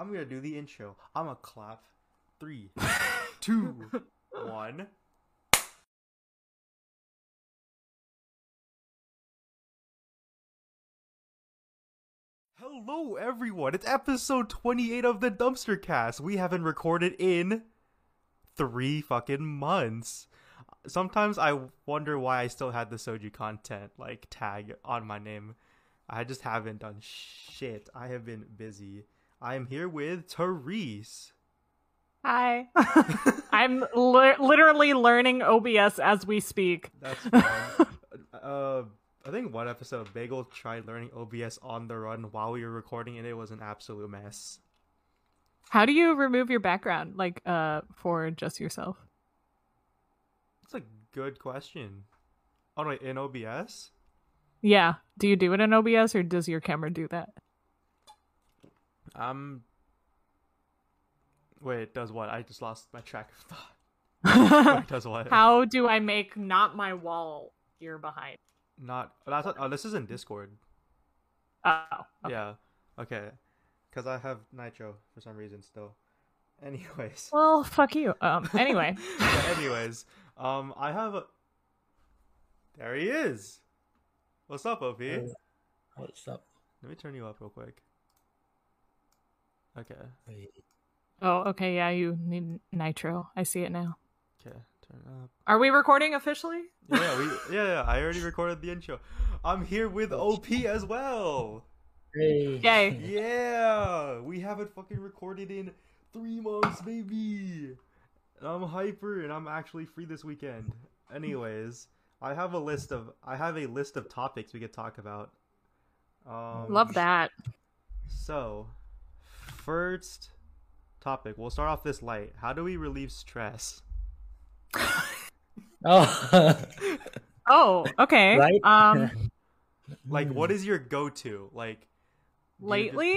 I'm gonna do the intro. I'm gonna clap. Three, two, one. Hello, everyone. It's episode 28 of the Dumpster Cast. We haven't recorded in three fucking months. Sometimes I wonder why I still had the Soju content like tag on my name. I just haven't done shit. I have been busy. I am here with Therese. Hi. I'm li- literally learning OBS as we speak. That's fine. uh, I think one episode of Bagel tried learning OBS on the run while we were recording, and it was an absolute mess. How do you remove your background, like, uh, for just yourself? That's a good question. Oh no, in OBS? Yeah. Do you do it in OBS or does your camera do that? Um. Wait, it does what? I just lost my track of thought. Wait, it does what? How do I make not my wall here behind? Not. That's, oh, this is in Discord. Oh. okay. Yeah. Okay. Because I have Nitro for some reason still. Anyways. Well, fuck you. Um. Anyway. Yeah, anyways, um, I have a. There he is. What's up, OP? What's up? Let me turn you up real quick. Okay. Oh. Okay. Yeah. You need nitro. I see it now. Okay. Turn it up. Are we recording officially? Yeah, we. Yeah, yeah. I already recorded the intro. I'm here with OP as well. Hey. Yay. Yeah, we haven't fucking recorded in three months, baby. And I'm hyper, and I'm actually free this weekend. Anyways, I have a list of I have a list of topics we could talk about. Um, Love that. So, first topic. We'll start off this light. How do we relieve stress? Oh. Oh. Okay. Right? Um. Like, what is your go-to? Like, do you lately,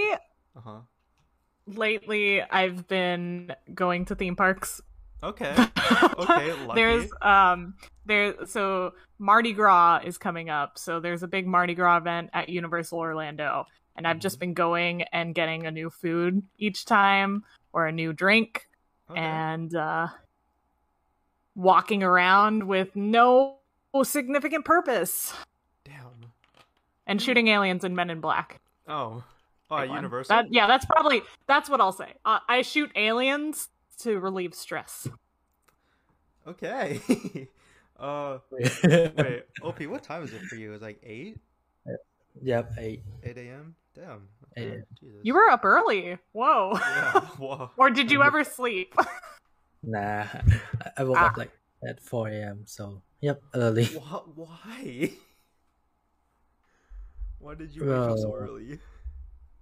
Uh huh. lately I've been going to theme parks. Okay. Okay. Lucky. there's um there so Mardi Gras is coming up. So there's a big Mardi Gras event at Universal Orlando and I've just Mhm. been going and getting a new food each time or a new drink Okay. and uh walking around with no significant purpose Damn. and shooting aliens and men in black. Oh. Oh, at Big. Universal. That, yeah, that's probably that's what I'll say. Uh, I shoot aliens to relieve stress. Okay. uh, Wait. wait, OP, what time is it for you? It's like eight, Yep, eight. eight a.m. Damn. Eight a.m. Jesus. You were up early. Whoa. Yeah. Whoa. or did you ever sleep? Nah, I- I woke Ah. up like at 4 a.m. So, yep, early. What? Why? Why did you wake up so early?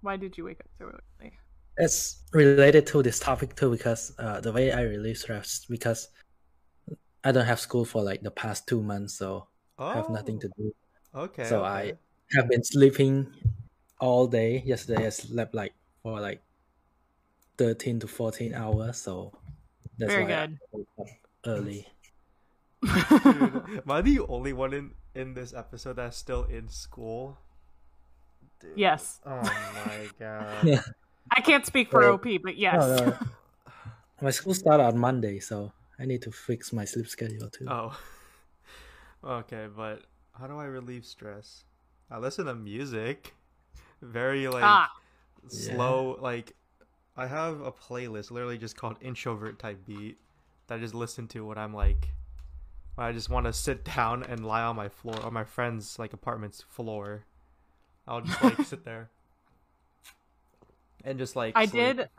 Why did you wake up so early? It's related to this topic too because uh, the way I relieve stress because I don't have school for like the past two months, so I have nothing to do. Oh, Okay. so okay. I have been sleeping all day. Yesterday I slept like for like 13 to 14 hours, so that's Very why good. I woke up early. Dude, am I the only one in in this episode that's still in school? Dude. yes. Oh my god. Yeah. I can't speak for Well, OP, but yes. No, no. My school started on Monday, so I need to fix my sleep schedule too. Oh. Okay, but how do I relieve stress? I listen to music. Very like Ah. slow like I have a playlist literally just called introvert type beat that I just listen to when I'm like when I just want to sit down and lie on my floor or my friend's like apartment's floor. I'll just like sit there and just like I sleep. did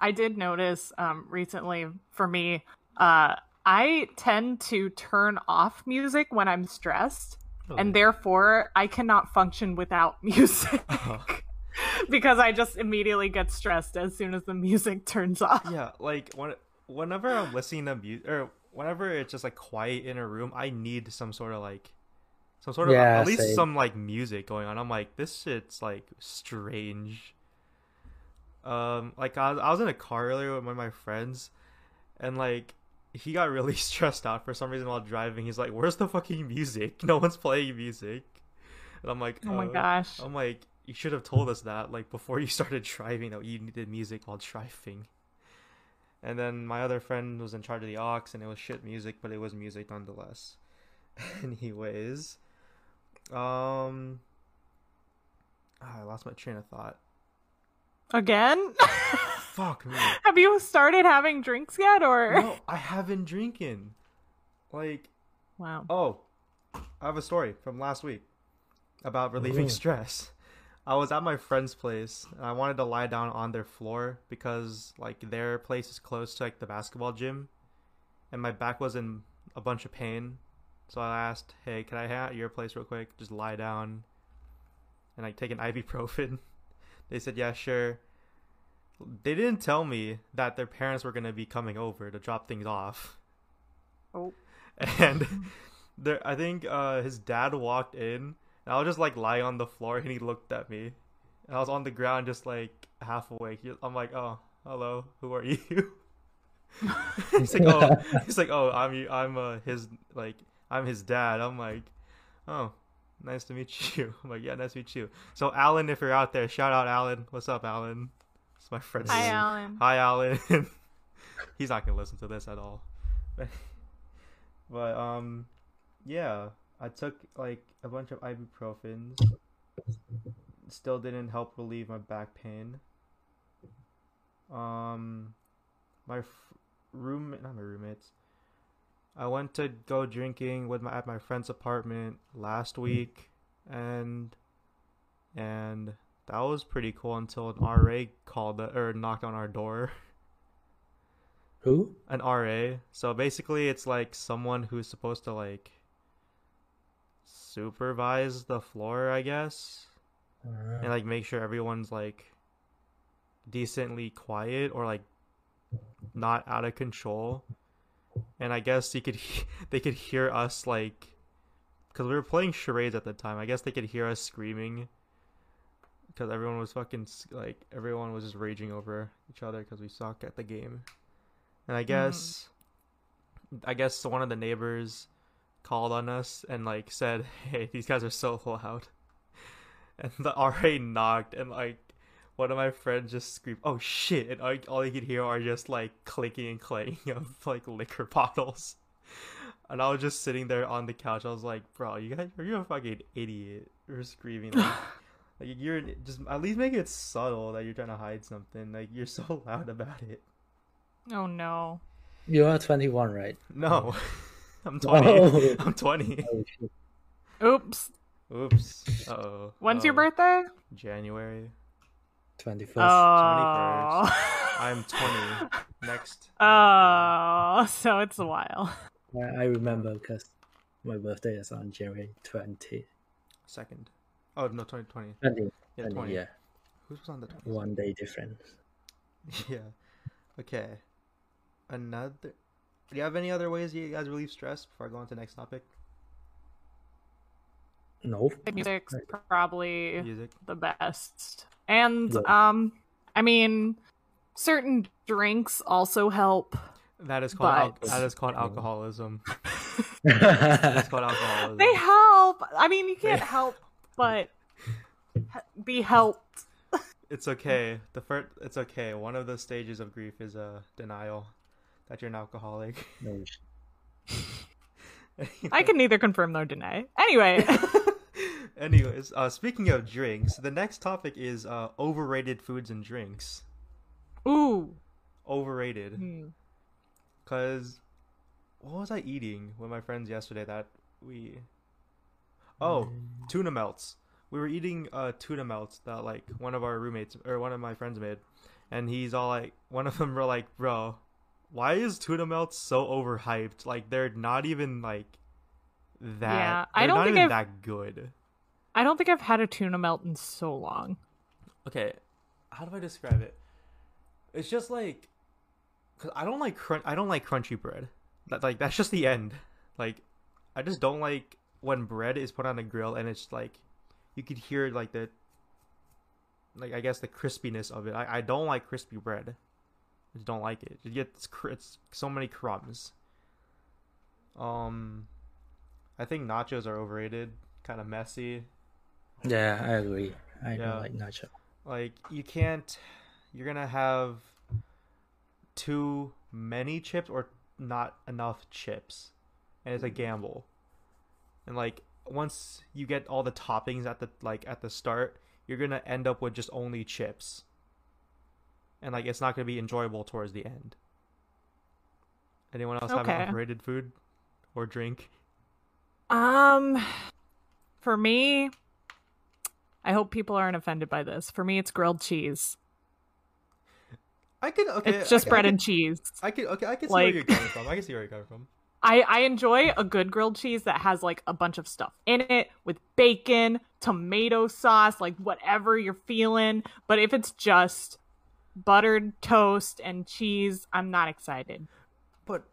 I did notice um recently for me, uh I tend to turn off music when I'm stressed, Oh. and therefore I cannot function without music. Uh-huh. because I just immediately get stressed as soon as the music turns off. yeah, like when whenever I'm listening to music or whenever it's just like quiet in a room, I need some sort of like some sort of Yeah, at least same. some like music going on. I'm like, this shit's like strange. Um, like I I was in a car earlier with one of my friends, and like he got really stressed out for some reason while driving. He's like, "Where's the fucking music? No one's playing music." And I'm like, Oh my "Uh," gosh. I'm like, you should have told us that like before you started driving that you needed music while driving. And then my other friend was in charge of the aux, and it was shit music, but it was music nonetheless. Anyways, um, ah, I lost my train of thought. Again? Fuck me. Have you started having drinks yet, or? No, I haven't drinking. Like, Wow. oh, I have a story from last week about relieving Ooh. stress. I was at my friend's place. And I wanted to lie down on their floor because like their place is close to like the basketball gym, and my back was in a bunch of pain. So I asked, "Hey, can I hang out at your place real quick? Just lie down, and like take an ibuprofen." They said, "Yeah, sure." They didn't tell me that their parents were gonna be coming over to drop things off, Oh. and there, I think uh, his dad walked in, and I was just like lying on the floor, and he looked at me, and I was on the ground, just like half awake. I'm like, "Oh, hello, who are you?" he's like, "Oh, he's like, oh, I'm I'm uh, his like I'm his dad." I'm like, "Oh, nice to meet you." I'm like, "Yeah, nice to meet you." So Alan, if you're out there, shout out Alan. What's up, Alan? It's my friend. Hi, Alan. Hi, Alan. He's not gonna listen to this at all. but um, yeah, I took like a bunch of ibuprofens. Still didn't help relieve my back pain. Um, my f- roommate, not my roommates. I went to go drinking with my at my friend's apartment last week, and and that was pretty cool until an RA called or knocked on our door. Who? An RA. So basically, it's like someone who's supposed to like supervise the floor, I guess, Uh, and like make sure everyone's like decently quiet or like not out of control. And I guess you could he- they could hear us like because we were playing charades at the time. I guess they could hear us screaming because everyone was fucking like everyone was just raging over each other because we suck at the game. And I mm-hmm. guess I guess one of the neighbors called on us and like said, "Hey, these guys are so loud." And the RA knocked and like one of my friends just screamed, "Oh shit!" And I, all you could hear are just like clicking and clanging of like liquor bottles. And I was just sitting there on the couch. I was like, "Bro, you guys, are you're a fucking idiot. You're screaming like, like you're just at least make it subtle that you're trying to hide something. Like you're so loud about it." Oh no. you are 21, right? No, I'm 20. Oh. I'm 20. Oh, shit. Oops. Oops. Uh oh. When's your birthday? January. 21st. Oh. I'm 20 next. Oh, so it's a while. I, I remember because my birthday is on January 20. Second. Oh no, 2020. 20, Yeah, 20, 20. yeah. Who's was on the 20? One day difference. Yeah. Okay. Another. Do you have any other ways you guys relieve stress before I go on to the next topic? No. Music's probably Music. the best. And Yeah. um I mean certain drinks also help. That is called al- that is called alcoholism. That's called alcoholism. They help. I mean, you can't help but h- be helped. It's okay. The first, it's okay. One of the stages of grief is uh, denial that you're an alcoholic. no. I can neither confirm nor deny. Anyway, Anyways, uh, speaking of drinks, the next topic is uh, overrated foods and drinks. ooh. Overrated. Hmm. Cause what was I eating with my friends yesterday that we Oh, tuna melts. We were eating uh tuna melts that like one of our roommates or one of my friends made. And he's all like one of them were like, "Bro, why is tuna melts so overhyped? Like they're not even like that. Yeah, I they're don't not think even I've- that good." I don't think I've had a tuna melt in so long. Okay, how do I describe it? It's just like, cause I don't like crunch. I don't like crunchy bread. That like that's just the end. Like, I just don't like when bread is put on a grill and it's like, you could hear like the, like I guess the crispiness of it. I, I don't like crispy bread. I just don't like it. It gets cr- it's so many crumbs. Um, I think nachos are overrated. Kind of messy. Yeah, I agree. I Yeah. don't like nacho. Like you can't you're gonna have too many chips or not enough chips. And it's a gamble. And like once you get all the toppings at the like at the start, you're gonna end up with just only chips. And like it's not gonna be enjoyable towards the end. Anyone else have Okay. an overrated food or drink? Um, for me, I hope people aren't offended by this. For me, it's grilled cheese. I could okay. it's just I, bread I and cheese. I could okay. I can see where you're coming from. I can see where you're coming from. I, I enjoy a good grilled cheese that has like a bunch of stuff in it with bacon, tomato sauce, like whatever you're feeling. But if it's just buttered toast and cheese, I'm not excited. But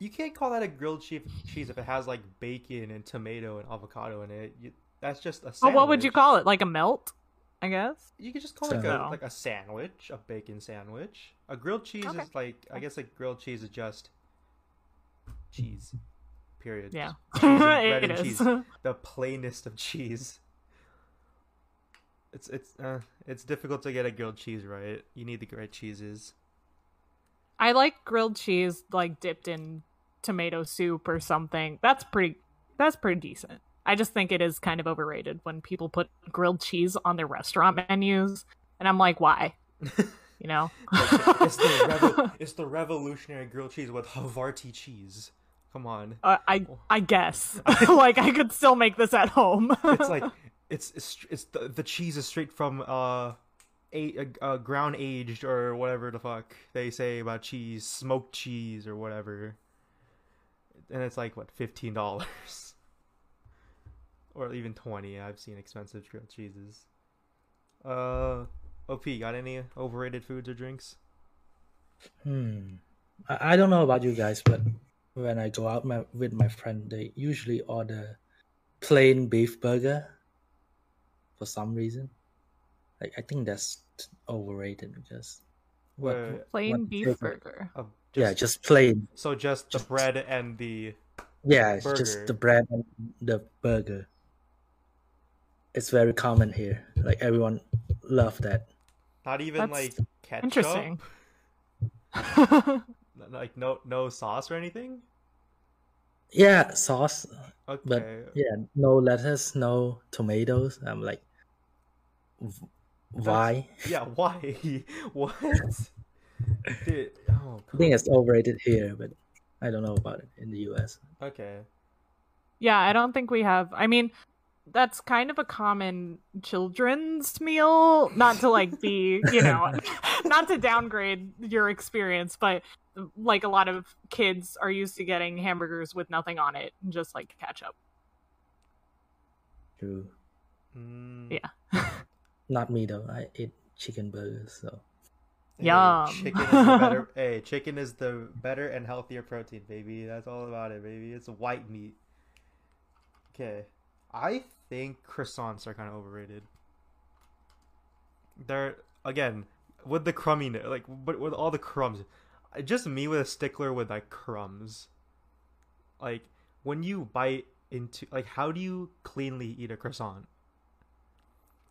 you can't call that a grilled cheese cheese if it has like bacon and tomato and avocado in it. You, that's just a Well, what would you call it? Like a melt, I guess. You could just call it like a like a sandwich, a bacon sandwich. A grilled cheese Okay. is like I guess like grilled cheese is just cheese. Period. Yeah, bread and is. cheese. The plainest of cheese. It's it's uh it's difficult to get a grilled cheese right. You need the right cheeses. I like grilled cheese like dipped in tomato soup or something. That's pretty that's pretty decent. I just think it is kind of overrated when people put grilled cheese on their restaurant menus and I'm like, why? You know? it's the revo- it's the revolutionary grilled cheese with Havarti cheese. Come on. Uh, I I guess like I could still make this at home. It's like it's it's, it's the, the cheese is straight from uh a, uh, ground aged or whatever the fuck they say about cheese, smoked cheese or whatever. And it's like what, $15 or even 20. I've seen expensive grilled cheeses. Uh OP, got any overrated foods or drinks? Hmm. I, I don't know about you guys, but when I go out my, with my friend, they usually order plain beef burger for some reason. Like I think that's overrated because what, Wait, Plain what beef different- burger. uh, yeah, just plain. so just the just- bread and the Yeah, it's burger. just the bread and the burger. It's very common here. Like everyone love that. not even That's like ketchup. Interesting. Like no no sauce or anything. Yeah, sauce, Okay. but yeah, no lettuce, no tomatoes. I'm like, v- why? Yeah, why? what? Dude, oh, I think it's overrated here, but I don't know about it in the US. okay. Yeah, I don't think we have. I mean, that's kind of a common children's meal. Not to like be, you know, not to downgrade your experience, but like a lot of kids are used to getting hamburgers with nothing on it, just like ketchup. True. Mm, Yeah. Not me though. I eat chicken burgers, so hey, Chicken is the better. hey, chicken is the better and healthier protein, baby. That's all about it, baby. It's white meat. Okay, I think croissants are kind of overrated. They're again with the crumminess, like, but with all the crumbs. Just me with a stickler with like crumbs. Like when you bite into, like, how do you cleanly eat a croissant?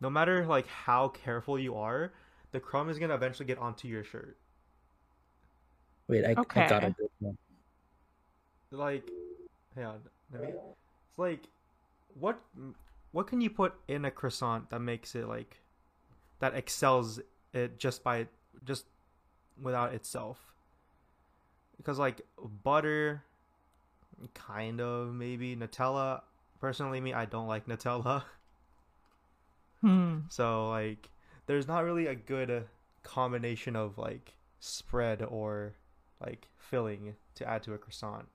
No matter like how careful you are, the crumb is gonna eventually get onto your shirt. wait, I, I got Okay. a good one. Like, yeah, on, let. It's like, what what can you put in a croissant that makes it like that excels it just by just without itself? Because like butter, kind of maybe Nutella. Personally, me, I don't like Nutella. Hmm. So like, there's not really a good uh, combination of like spread or like filling to add to a croissant.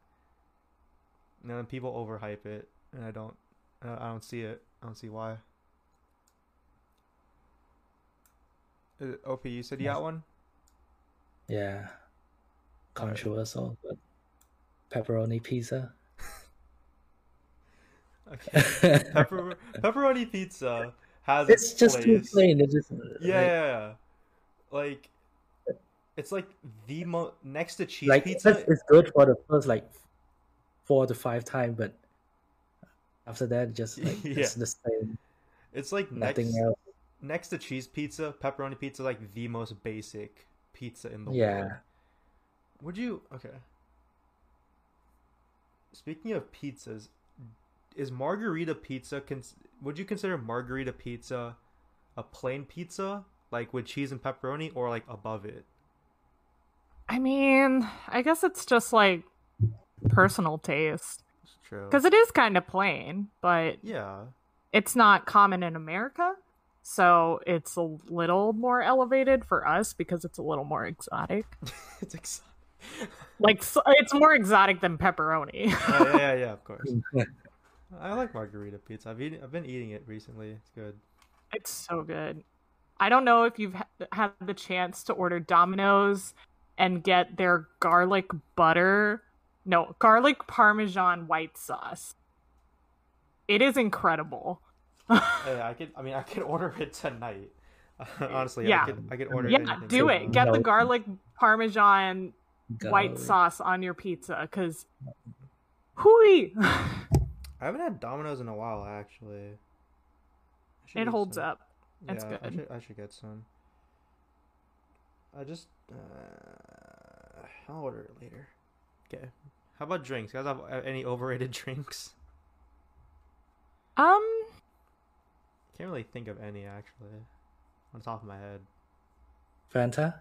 And then people overhype it, and I don't, uh, I don't see it. I don't see why. Uh, OP, you said you got one. Yeah, controversial, but pepperoni pizza. Okay. Pepper- pepperoni pizza has it's its just too plain. It just Yeah, yeah, yeah. like it's like the mo next to cheese like pizza. it's, it's good for the first like four to five times, but after that, just like Yeah. it's the same. It's like Nothing next. else. next to cheese pizza, pepperoni pizza like the most basic pizza in the Yeah. world. Would you okay? Speaking of pizzas, is margherita pizza cons- would you consider margherita pizza a plain pizza like with cheese and pepperoni or like above it? I mean, I guess it's just like personal taste It's true. because it is kind of plain, but yeah. it's not common in America. So it's a little more elevated for us because it's a little more exotic. it's exciting. Like so- it's more exotic than pepperoni. oh, yeah, yeah, yeah, of course. I like margherita pizza. I've eaten, I've been eating it recently. It's good. it's so good. I don't know if you've ha- had the chance to order Domino's and get their garlic butter, no, garlic parmesan white sauce. It is incredible. Hey, I could. I mean, I could order it tonight. Honestly, Yeah. I could. I could order. yeah, anything do it. Get the garlic parmesan white sauce on your pizza because hooey I haven't had Domino's in a while, actually. It holds some. up It's Yeah, I should. I should get some. I just. Uh, I'll order it later. Okay. How about drinks? You guys have uh, any overrated drinks? um Can't really think of any actually, on top of my head. Fanta.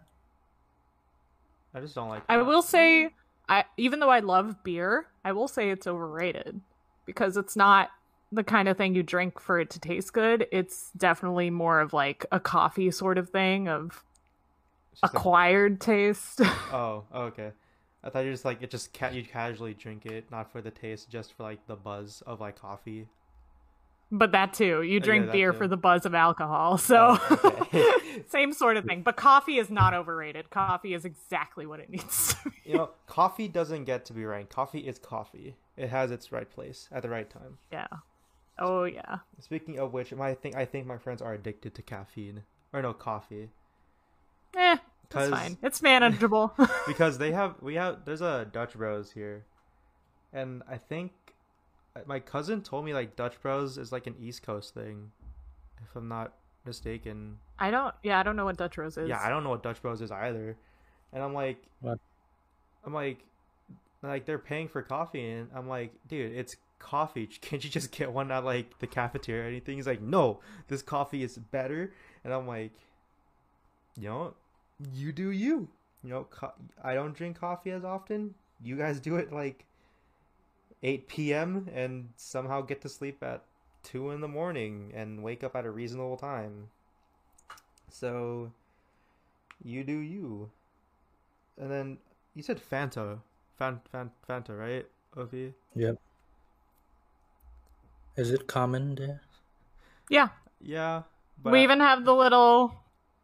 I just don't like. i will say i even though i love beer i will say it's overrated because it's not the kind of thing you drink for it to taste good it's definitely more of like a coffee sort of thing of It's just like- acquired taste Oh, oh, okay. I thought you just like it. Just ca- you casually drink it, not for the taste, just for like the buzz of like coffee. But that too. You drink Oh, that beer too. for the buzz of alcohol so Oh, okay. same sort of thing. But coffee is not overrated. Coffee is exactly what it needs to be. You know, coffee doesn't get to be ranked. Coffee is coffee. It has its right place at the right time. yeah. Oh yeah. Speaking of which, my think I think my friends are addicted to caffeine. Or no coffee. Eh it's fine. It's manageable. Because they have we have there's a Dutch Bros here, and I think my cousin told me like Dutch Bros is like an East Coast thing, if I'm not mistaken. I don't. Yeah, I don't know what Dutch Bros is. Yeah, I don't know what Dutch Bros is either. And I'm like, What? I'm like, like they're paying for coffee, and I'm like, dude, it's coffee. Can't you just get one at like the cafeteria or anything? He's like, no, this coffee is better. And I'm like, you know, you do you. You know, co- I don't drink coffee as often. You guys do it like 8 p.m. and somehow get to sleep at 2 in the morning and wake up at a reasonable time. So, you do you. And then you said Fanta. Fan, fan, Fanta, right? Ovi? Yep. Is it common there? Yeah, Yeah. But we I- even have the little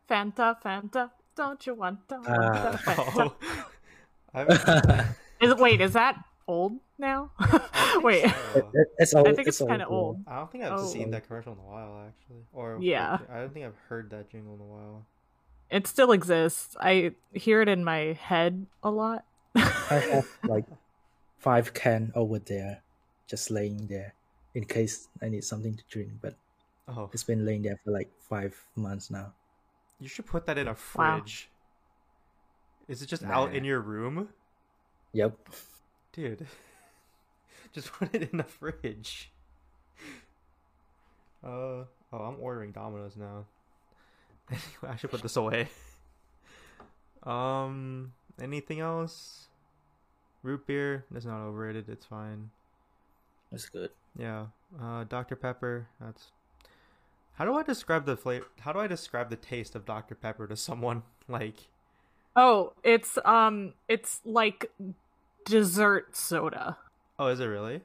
Fanta, Fanta. Don't you want to? Ah. Fanta? Oh. I Is, wait, is that old now? wait, It- it- it's old. I think it's, old, kind of yeah. old. I don't think I've Oh. seen that commercial in a while, actually. Or Yeah. I don't think I've heard that jingle in a while. It still exists. I hear it in my head a lot. I have like five can over there, just laying there, in case I need something to drink. But Oh, it's been laying there for like five months now. you should put that in a Wow. fridge. Is it just out in your room? Yep. Dude, just put it in the fridge. Uh, oh, I'm ordering Domino's now. I should put this away. Um, anything else? Root beer is not overrated. It's fine. That's good. Yeah. Uh, Dr Pepper. That's. How do I describe the flavor? How do I describe the taste of Dr Pepper to someone like? Oh, it's um, it's like dessert soda. Oh, is it really?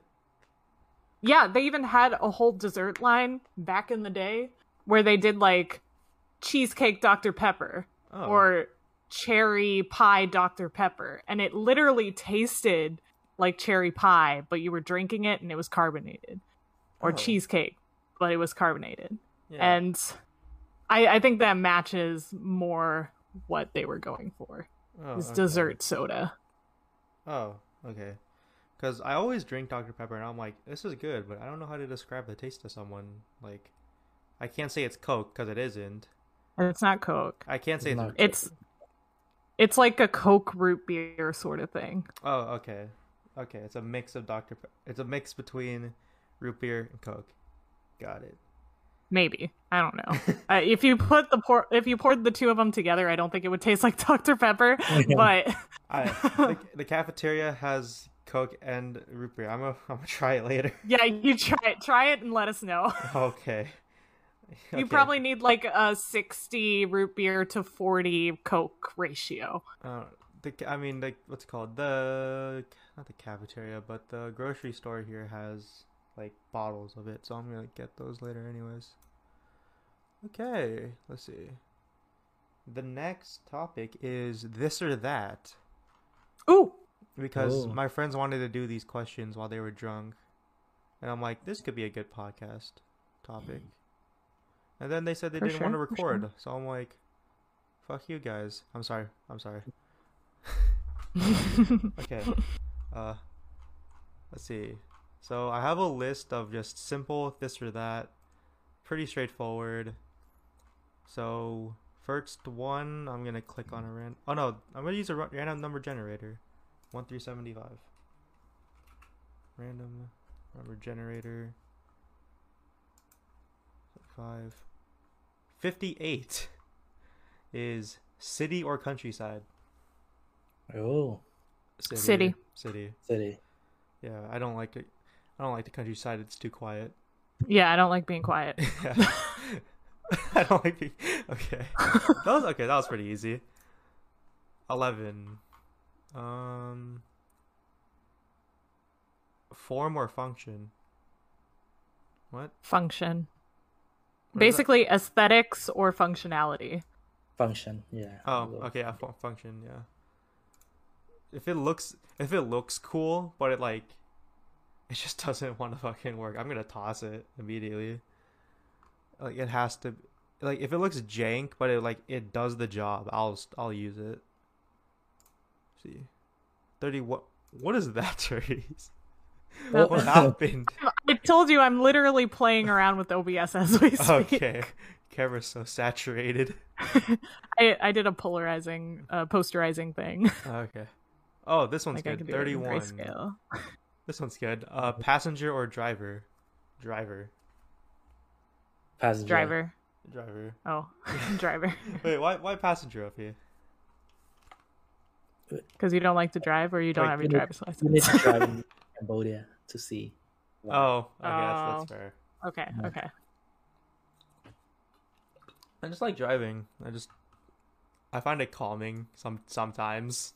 Yeah, they even had a whole dessert line back in the day where they did like cheesecake Dr. Pepper Oh. or cherry pie Dr. Pepper. And it literally tasted like cherry pie, but you were drinking it and it was carbonated. Or Oh. cheesecake, but it was carbonated. yeah. And I, I think that matches more what they were going for. oh, Is okay. dessert soda. Oh, okay. Because I always drink Dr Pepper, and I'm like, this is good, but I don't know how to describe the taste to someone. Like, I can't say it's Coke because it isn't. It's not Coke. I can't say it's. Not- It's it's like a Coke root beer sort of thing. Oh, okay, okay. It's a mix of Dr. Pe- it's a mix between root beer and Coke. Got it. Maybe I don't know. uh, if you put the pour, if you poured the two of them together, I don't think it would taste like Dr Pepper. but I the, the cafeteria has Coke and root beer. I'm gonna I'm gonna try it later. yeah, you try it. Try it and let us know. Okay. You Okay. probably need like a sixty root beer to forty Coke ratio. Uh, the I mean, the what's it called the not the cafeteria, but the grocery store here has like bottles of it, so I'm gonna get those later, anyways. Okay, let's see. The next topic is this or that Ooh, because Oh. my friends wanted to do these questions while they were drunk, and I'm like, this could be a good podcast topic. And then they said they For didn't want to sure, for sure. record, so I'm like, fuck you guys. I'm sorry. I'm sorry. Okay. Uh let's see. So I have a list of just simple this or that. Pretty straightforward. So first one, I'm gonna click on a random. Oh no, I'm gonna use a random number generator. One through seventy-five. Random number generator. Five. Fifty-eight is city or countryside. Oh, City. City. city. Yeah, I don't like it. I don't like the countryside. It's too quiet. yeah, I don't like being quiet. Yeah. I don't like being okay. That was okay. That was pretty easy. Eleven. Um. Form or function. What? Function, What is that? basically aesthetics or functionality. Function. Yeah. Oh, okay. Yeah, fu- function. Yeah. If it looks, if it looks cool, but it like, it just doesn't want to fucking work. I'm gonna toss it immediately. Like it has to, like if it looks jank, but it like it does the job. I'll I'll use it. see, thirty. What what is that, Therese? That What was- happened? I told you I'm literally playing around with OBS as we speak. Okay, camera's so saturated. I, I did a polarizing, uh, posterizing thing. Okay. Oh, this one's like I good. could do Thirty-one. Grayscale. This one's good. Uh, passenger or driver? Driver. Passenger. Driver. Driver. Oh, driver. Wait, why why passenger up here? Because you don't like to drive, or you don't Wait, have your you need- driver's You need license. to drive in Cambodia to see. Oh, okay, that's, Oh. that's fair. Okay, Yeah. okay. I just like driving. I just I find it calming some sometimes.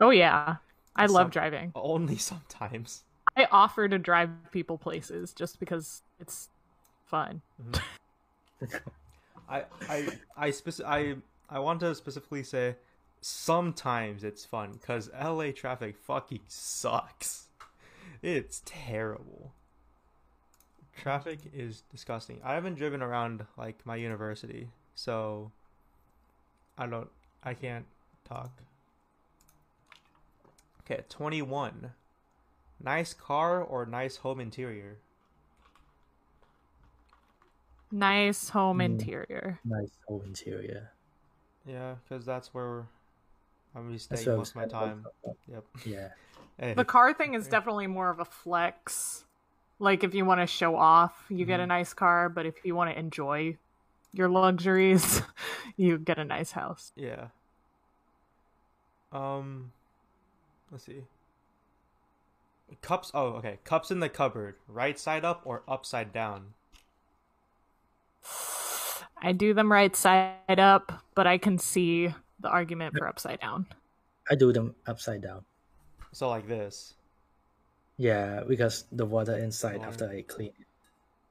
Oh yeah, I Some- love driving. Only sometimes. I offer to drive people places just because it's fun. Mm-hmm. I I I speci- I I want to specifically say sometimes it's fun because LA traffic fucking sucks. It's terrible. Traffic is disgusting. I haven't driven around like my university, so I don't I can't talk. Okay, 21. Nice car or nice home interior? Nice home Hmm. interior. Nice whole interior. Yeah, because that's where I'm gonna be staying most of my time. Yep. Yeah. Hey. The car thing is definitely more of a flex. Like if you want to show off, you get a Mhm. nice car, but if you want to enjoy your luxuries, you get a nice house. Yeah. Um, let's see. Cups. Oh, okay. Cups in the cupboard. Right side up or upside down. I do them right side up, but I can see the argument for upside down. I do them upside down. So like this. Yeah, because the water inside Water. after I clean.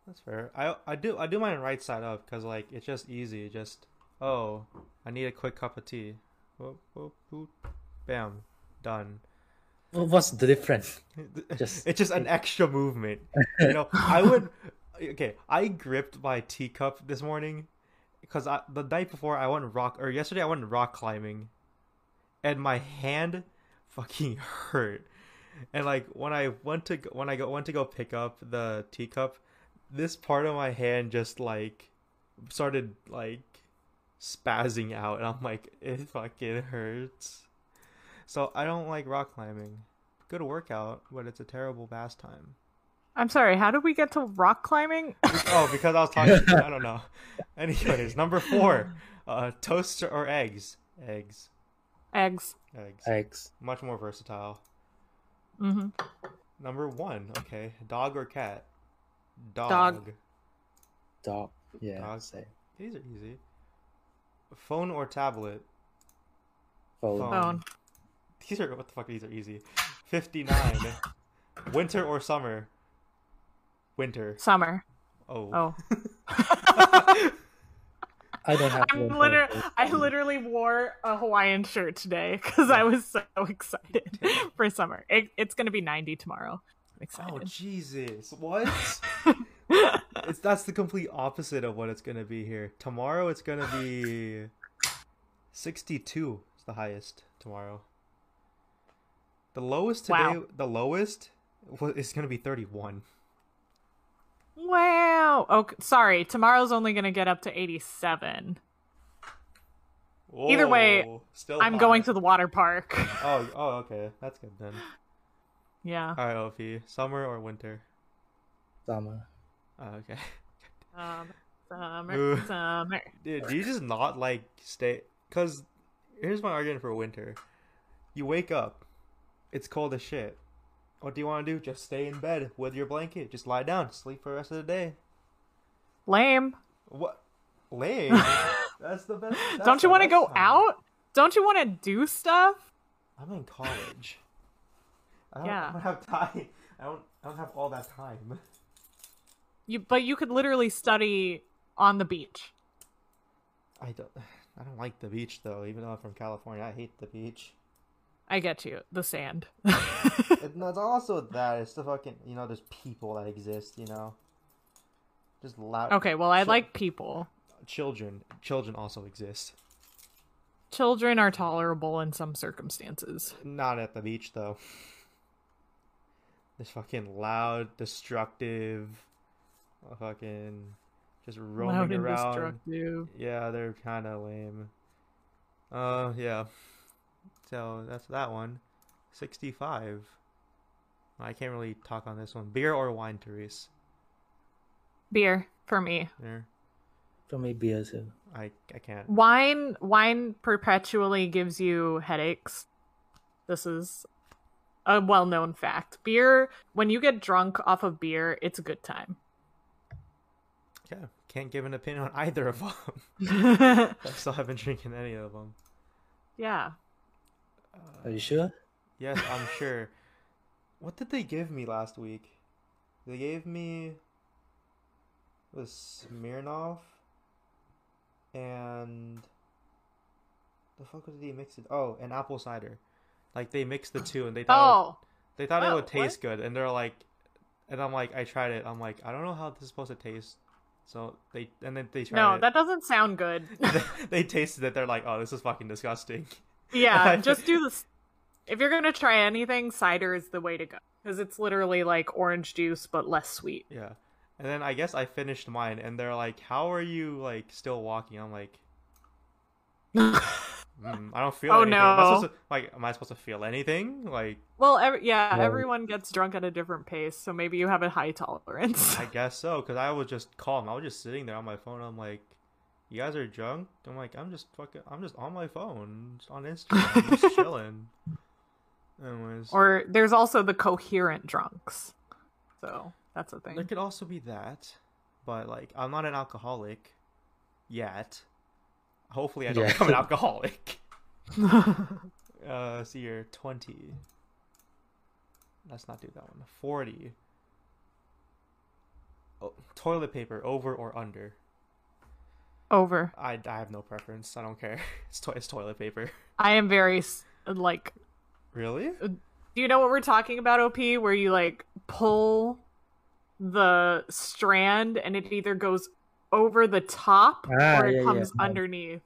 That's fair. I I do I do mine right side up because like it's just easy. Just oh, I need a quick cup of tea. Whoop, whoop, whoop. Bam, done. What's the difference? Just- it's just an extra movement. You know, I would. Okay, I gripped my teacup this morning because I, the night before I went rock or yesterday I went rock climbing, and my hand fucking hurt. And like when I went to when I go went to go pick up the teacup, this part of my hand just like started like spazzing out, and I'm like, it fucking hurts. So I don't like rock climbing. Good workout, but it's a terrible pastime. I'm sorry. How did we get to rock climbing? oh, because I was talking. To I don't know. Anyways, number four, uh, toast or eggs? Eggs. Eggs. Eggs. Eggs. Much more versatile. hmm Number one, okay, dog or cat? Dog. Dog. Dog. Yeah. Dog. Same. These are easy. Phone or tablet? Phone. Phone. Phone. These are what the fuck? These are easy. Fifty-nine. Winter or summer? Winter. Summer. Oh. Oh. I don't have. I'm one literally, phone. I literally wore a Hawaiian shirt today because I was so excited for summer. It, it's gonna be 90 tomorrow. I'm Oh. Jesus! What? it's that's the complete opposite of what it's gonna be here. Tomorrow it's gonna be sixty-two. Is the highest tomorrow. The lowest today. Wow. The lowest is gonna be thirty-one. wow. Oh, sorry. Tomorrow's only gonna get up to 87. Either way, still I'm going to the water park. Oh, oh, okay, that's good then. yeah. All right, OP, summer or winter? Summer. Oh, okay. Um, summer, Ooh. summer. Dude, do you just not like stay? Cause here's my argument for winter. You wake up, it's cold as shit. What do you want to do? Just stay in bed with your blanket. Just lie down, sleep for the rest of the day. Lame. What? Lame. That's the best. that's Don't you want to go time. out? Don't you want to do stuff? I'm in college. I don't, Yeah. I don't have time. I don't. I don't have all that time. You, but you could literally study on the beach. I don't. I don't like the beach though. Even though I'm from California, I hate the beach. I get you. The sand. It, no, it's also that it's the fucking you know there's people that exist you know just loud okay, well, I Chil- like people. children children also exist Children are tolerable in some circumstances. not at the beach though there's fucking loud destructive uh, fucking just roaming Loud and around destructive. yeah they're kind of lame uh yeah so that's that one 65 I can't really talk on this one. Beer or wine, Therese? Beer for me. There. For me, beer too. I I can't. Wine wine perpetually gives you headaches. This is a well-known fact. Beer when you get drunk off of beer, it's a good time. Yeah, can't give an opinion on either of them. I still haven't drinking any of them. Are you sure? Yes, I'm sure. What did they give me last week? They gave me was Smirnoff and the fuck did they mix it? Oh, and apple cider. Like they mixed the two and they thought Oh. they thought it Oh, would taste good and they're like and I'm like I tried it. I'm like I don't know how this is supposed to taste. So they and then they tried No, it. that doesn't sound good. they tasted it. They're like, "Oh, this is fucking disgusting." Yeah, just do this. If you're gonna try anything, cider is the way to go because it's literally like orange juice but less sweet. Yeah. And then I guess I finished mine, and they're like, "How are you like still walking?" I'm like, mm, "I don't feel Oh, anything." Am I no. supposed to, like, am I supposed to feel anything? Like, well, ev- yeah, Well- everyone gets drunk at a different pace, so maybe you have a high tolerance. I guess so, because I was just calm. I was just sitting there on my phone. I'm like, "You guys are drunk?" I'm like, "I'm just fucking. I'm just on my phone, just on Instagram, just chilling." Anyways, or there's also the coherent drunks, so that's a thing. There could also be that, but like I'm not an alcoholic yet. Hopefully, I don't Yeah. become an alcoholic. Uh, see here, twenty. Let's not do that one. Forty. Oh, toilet paper, over or under? Over. I, I have no preference. I don't care. It's to- it's toilet paper. I am very like. Really? Do you know what we're talking about, OP? Where you like pull the strand and it either goes over the top Ah, or it yeah, yeah. comes underneath.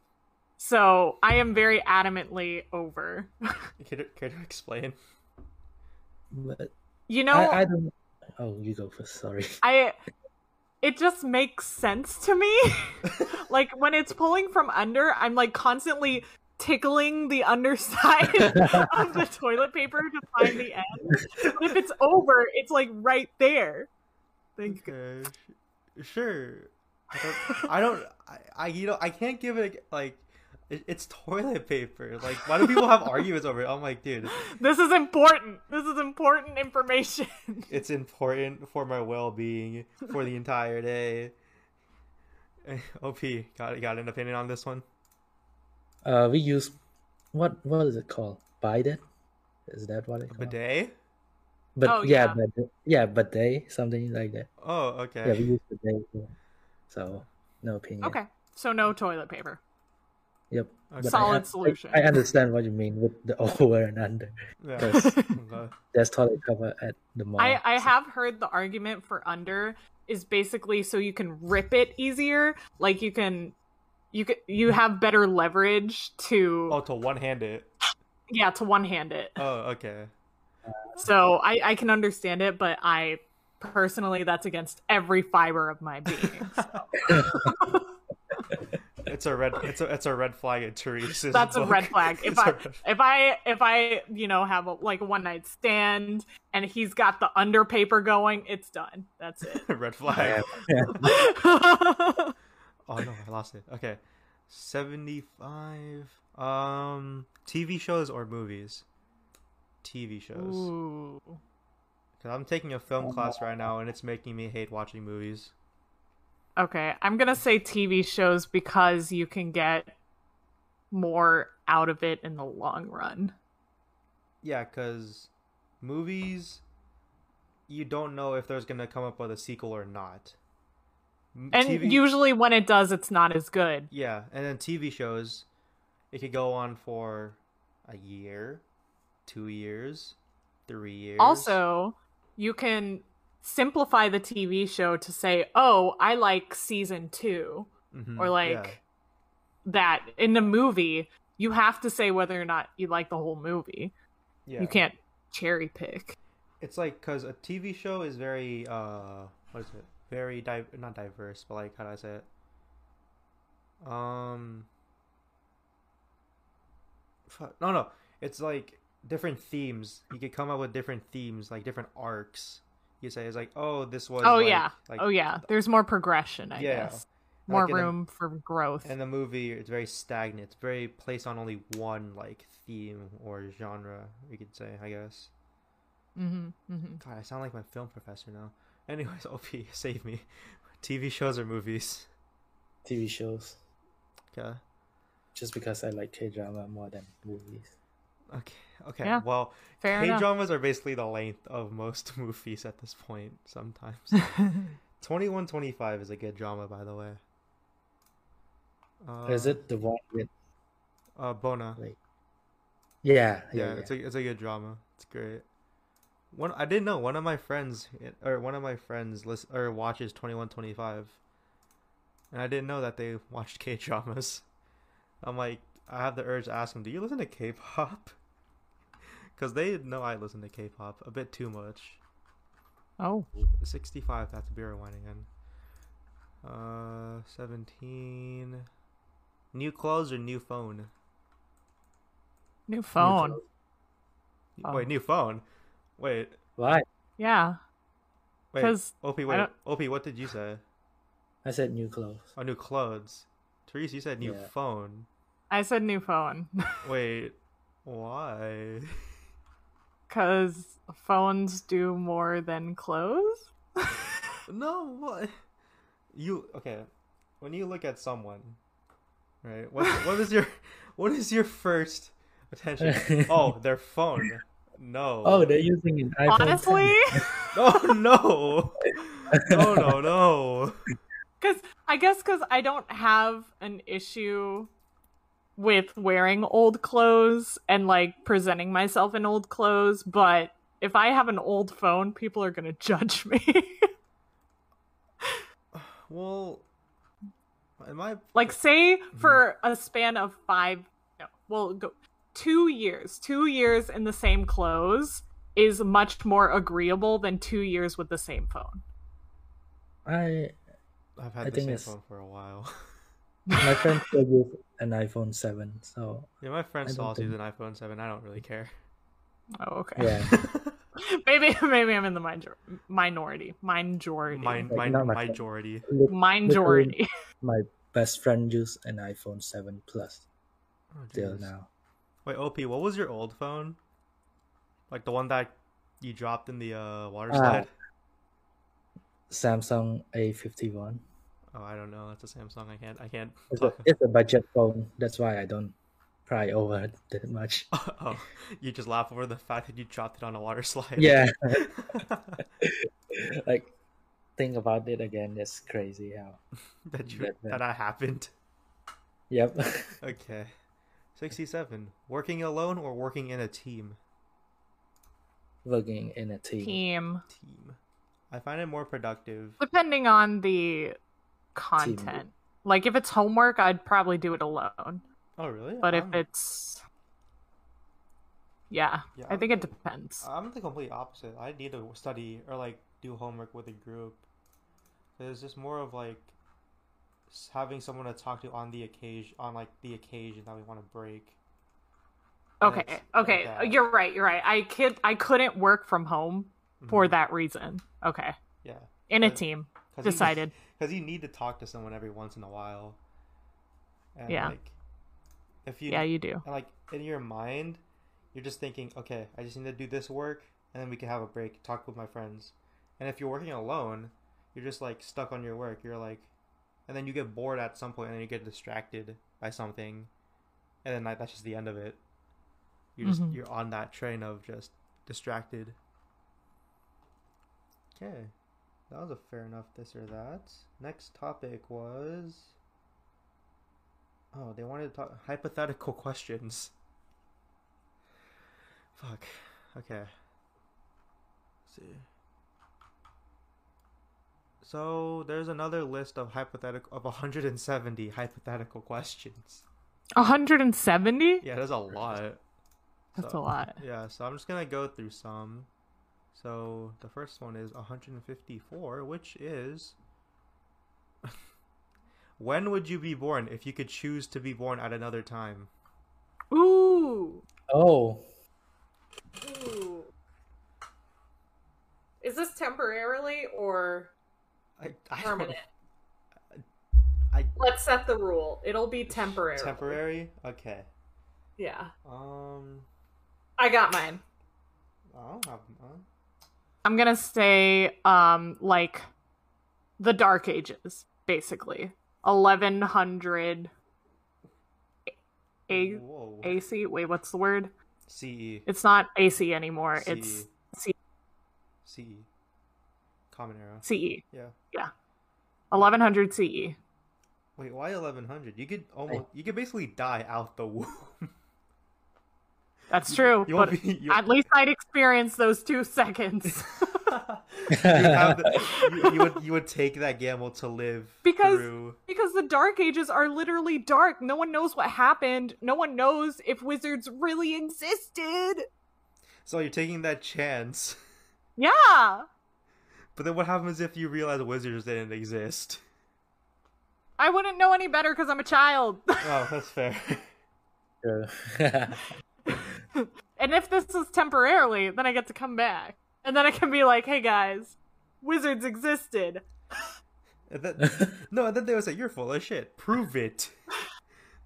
So I am very adamantly over. Care to, care to explain? But you know, I, I don't. Oh, you go first. Sorry. I it just makes sense to me. like when it's pulling from under, I'm like constantly tickling the underside of the toilet paper to find the end. But if it's over, it's like right there. Thank you. Okay, sh- sure. I don't. I, don't I, I you know I can't give it like it, it's toilet paper. Like why do people have arguments over it? I'm like, dude, This is important. This is important information. it's important for my well being for the entire day. OP got got an opinion on this one? Uh, we use what what is it called? Bidet? Is that what it called? Bidet? But Oh, yeah, yeah. but yeah, bidet, something like that. Oh, okay. Yeah, we use bidet. Yeah. So no opinion. Okay. So no toilet paper. Yep. Okay. Solid I- solution. I, understand what you mean with the over and under. Yeah. Yes. Okay. There's toilet cover at the mall. I, I so- have heard the argument for under is basically so you can rip it easier. Like you can you can you have better leverage to Oh, to one hand it. yeah, to one hand it. Oh, okay. So I, I can understand it, but I personally that's against every fiber of my being. So It's a red. It's a it's a red flag at Therese's. that's a red flag. If It's a I red- if I if I you know have a, like a one night stand and he's got the under paper going, it's done. That's it. red flag. Yeah. Oh no, I lost it. Okay, seventy-five. Um, TV shows or movies? TV shows. Ooh. Because I'm taking a film class right now, and it's making me hate watching movies. Okay, I'm gonna say TV shows because you can get more out of it in the long run. Yeah, because movies, you don't know if there's gonna come up with a sequel or not. And TV usually when it does, it's not as good. Yeah, and then TV shows, it could go on for a year, two years, three years. Also, you can simplify the TV show to say, "Oh, I like season 2." Mhm, Or like yeah. that in the movie, you have to say whether or not you like the whole movie. yeah. You can't cherry pick. It's like because a TV show is very uh, what is it? Very di- not diverse, but like how do I say it? Um, fuck, no, no, it's like different themes. You could come up with different themes, like different arcs. You say it's like, oh, this was. oh like- yeah. like, oh yeah. There's more progression, I Yeah. guess. More Like in a- room for growth. In the movie, it's very stagnant. It's very placed on only one like theme or genre. You could say, I guess. Mm-hmm, mm-hmm. God, I sound like my film professor now. Anyways, OP, save me. TV shows or movies? TV shows. Okay. Just because I like K drama more than movies. Okay. Okay. Yeah, well, Fair K enough. dramas are basically the length of most movies at this point. Sometimes. Twenty one twenty five is a good drama, by the way. Uh, is it the one with? Uh, Bona. Wait. Yeah, Yeah, yeah, yeah. it's a it's a good drama. It's great. One I didn't know one of my friends or one of my friends list or watches twenty one twenty five, and I didn't know that they watched K dramas. I'm like, I have the urge to ask them, do you listen to K-pop? Because they know I listen to K-pop a bit too much. oh. Sixty five. That's a beer wine again. Uh, seventeen. New clothes or new phone? New phone. Oh. Wait, new phone. Wait, Why? Yeah. wait. 'Cause OP, I wait. don't- OP, what did you say? I said new clothes. Oh, new clothes. Therese, you said new Yeah. phone. I said new phone. Wait, why? Because phones do more than clothes? no, what? You okay? When you look at someone, right? What what is your what is your first attention? oh, their phone. No. Oh, they're using an iPhone. Honestly? Oh no! No no no! Because I guess because I don't have an issue with wearing old clothes and like presenting myself in old clothes, but if I have an old phone, people are gonna judge me. Well, am I? like, say for a span of five, no, well, go two years, two years in the same clothes is much more agreeable than two years with the same phone. I I've had I the same it's- phone for a while. My friend still use an iPhone seven, so yeah, my friend I still don't also use think- an iPhone seven. I don't really care. Oh, okay. yeah. maybe maybe I'm in the minor- minority. Minority. Mine, Like, mine, not my friend. majority. Minority. my best friend use an iPhone seven plus Oh, till now. Wait, OP, what was your old phone? Like the one that you dropped in the uh, water Ah. slide? Samsung A fifty one. Oh, I don't know. That's a Samsung. I can't. I can't. It's a, it's a budget phone. That's why I don't cry over it that much. oh, you just laugh over the fact that you dropped it on a water slide. Yeah, like think about it again. It's crazy how. that you That- that, that happened. Yep. Okay. Sixty-seven. Working alone or working in a team? Working in a team. Team. Team. I find it more productive. Depending on the content. Like if it's homework, I'd probably do it alone. Oh, really? But if I'm, it's yeah, Yeah, I think it depends. I'm the complete opposite. I need to study or like do homework with a group. It's just more of like having someone to talk to on the occasion, on like the occasion that we want to break. And Okay, okay, like you're right. You're right. I could I couldn't work from home for Mhm. that reason. Okay, Yeah. in a But- team, 'Cause you- decided. Because you need to talk to someone every once in a while. And Yeah. like if you Yeah, you do. and like in your mind, you're just thinking, okay, I just need to do this work and then we can have a break, talk with my friends. And if you're working alone, you're just like stuck on your work. You're like and then you get bored at some point and then you get distracted by something. And then like, that's just the end of it. You're just Mhm. you're on that train of just distracted. Okay. That was a fair enough this or that. Next topic was Oh, they wanted to talk hypothetical questions. Fuck. Okay. Let's see. So there's another list of hypothetical of 170 hypothetical questions. 170. Yeah, there's a lot. That's So- a lot. Yeah, so I'm just gonna go through some. So the first one is 154, which is when would you be born if you could choose to be born at another time? Ooh. Oh, Ooh. Is this temporarily or I, I permanent? I Let's set the rule. It'll be temporary. temporary. Okay. Yeah. Um, I got mine. I don't have. Uh, I'm gonna say um like the Dark Ages, basically. Eleven hundred A whoa. AC. Wait, what's the word? CE. It's not AC anymore. It's C- CE. Common era. CE. Yeah. Yeah. Eleven hundred CE. Wait, why 1100? You could almost. You could basically die out the womb. That's true. You but won't be. At least I'd experience those two seconds. you, have the, you, you would you would take that gamble to live Because- through. because the Dark Ages are literally dark. No one knows what happened. No one knows if wizards really existed. So you're taking that chance. Yeah. But then what happens if you realize wizards didn't exist? I wouldn't know any better because I'm a child. Oh, that's fair. true. and if this is temporarily, then I get to come back. And then I can be like, hey guys, wizards existed. And then, no, and then they would say, "You're full of shit. Prove it."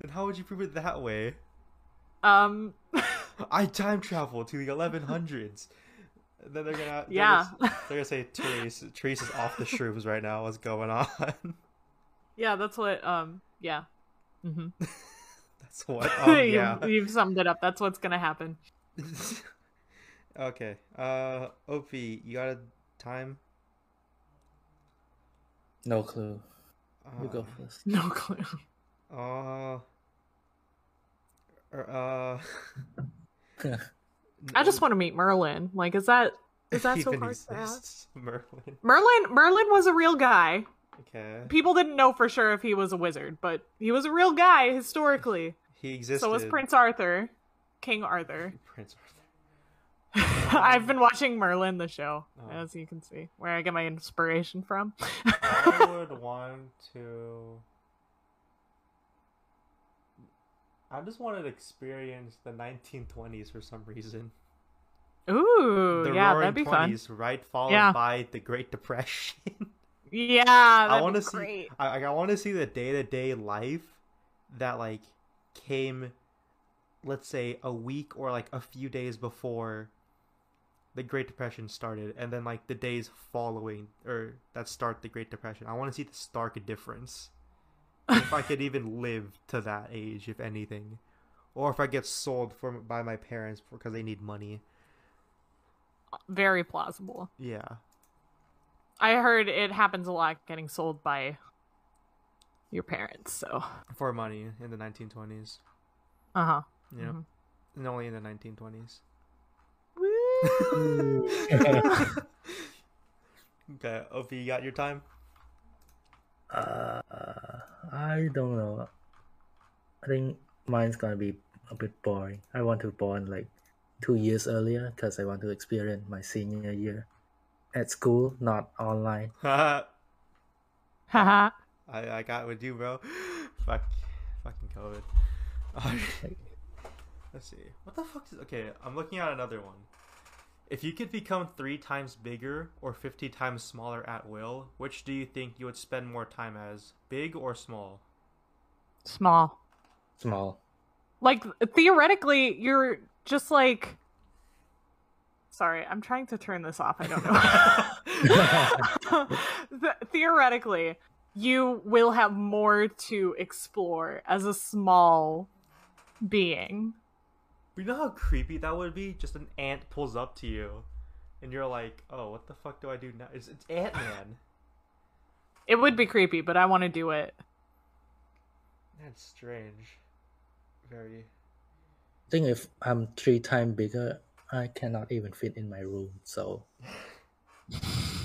Then how would you prove it that way? Um, I time travel to the 1100s. And then they're gonna, they're Yeah. gonna, they're gonna say Therese, Therese is off the shrooms right now. What's going on? yeah, that's what, um, yeah. hmm That's what. Oh you, yeah. You've summed it up. That's what's gonna happen. okay. Uh, OP, you got a time? no clue. You Uh, go first. No clue. Uh. er, Uh. I just want to meet Merlin. Like, is that is that so Even hard to ask? Merlin. Merlin Merlin was a real guy. Okay. People didn't know for sure if he was a wizard, but he was a real guy historically. He existed. So was Prince Arthur, King Arthur. Prince Arthur. I've been watching Merlin the show, Oh. as you can see, where I get my inspiration from. I would want to. I just wanted to experience the 1920s for some reason. Ooh, the yeah, Roaring that'd be fun. 20s, right? Followed Yeah. by the Great Depression. Yeah, I want to see. I, I want to see the day to day life that like came, let's say, a week or like a few days before the Great Depression started, and then like the days following or that start the Great Depression. I want to see the stark difference. if I could even live to that age, if anything, or if I get sold for by my parents because they need money. Uh, very plausible. Yeah. I heard it happens a lot getting sold by your parents. So, For money in the 1920s. uh huh. Yeah. Mhm. And only in the 1920s. Okay, OP, you got your time? Uh, I don't know. I think mine's gonna be a bit boring. I want to born like two years earlier because I want to experience my senior year at school, not online. I, Haha. I I got with you, bro. Fuck. Fucking COVID. Alright. Let's see. What the fuck is. Okay, I'm looking at another one. If you could become three times bigger or 50 times smaller at will, which do you think you would spend more time as? Big or small? Small. Small. Like theoretically, you're just like. Sorry, I'm trying to turn this off. I don't know. Th- theoretically, you will have more to explore as a small being. You know how creepy that would be? Just an ant pulls up to you, and you're like, "Oh, what the fuck do I do now?" It's, it's Ant Man. It would be creepy, but I want to do it. That's strange. Very. I think if I'm three times bigger, I cannot even fit in my room. So,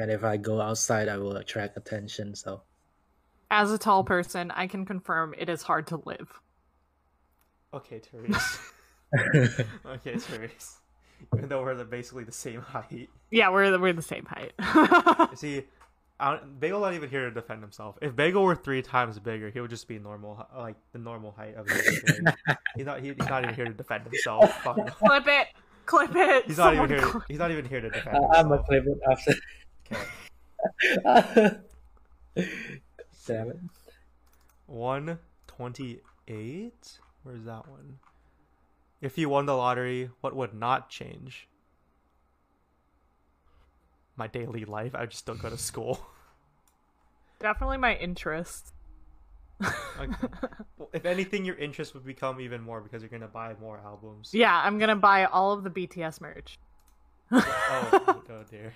and if I go outside, I will attract attention. So, As a tall person, I can confirm it is hard to live. Okay, Therese. okay, Therese. Even though we're the, basically the same height. Yeah, we're the, we're the same height. See, Bagel not even here to defend himself. If Bagel were three times bigger, he would just be normal, like the normal height of the He's not. He, he's not even here to defend himself. Fuck no. Clip it. Clip it. He's not even here. cl- He's not even here to defend I'm a himself. clip it after. Okay. Seven. One twenty-eight. Where's that one? If you won the lottery, what would not change? My daily life. I would just still go to school. Definitely my interest. Okay. Well, if anything, your interest would become even more because you're gonna buy more albums. Yeah, I'm gonna buy all of the BTS merch Oh, oh dear.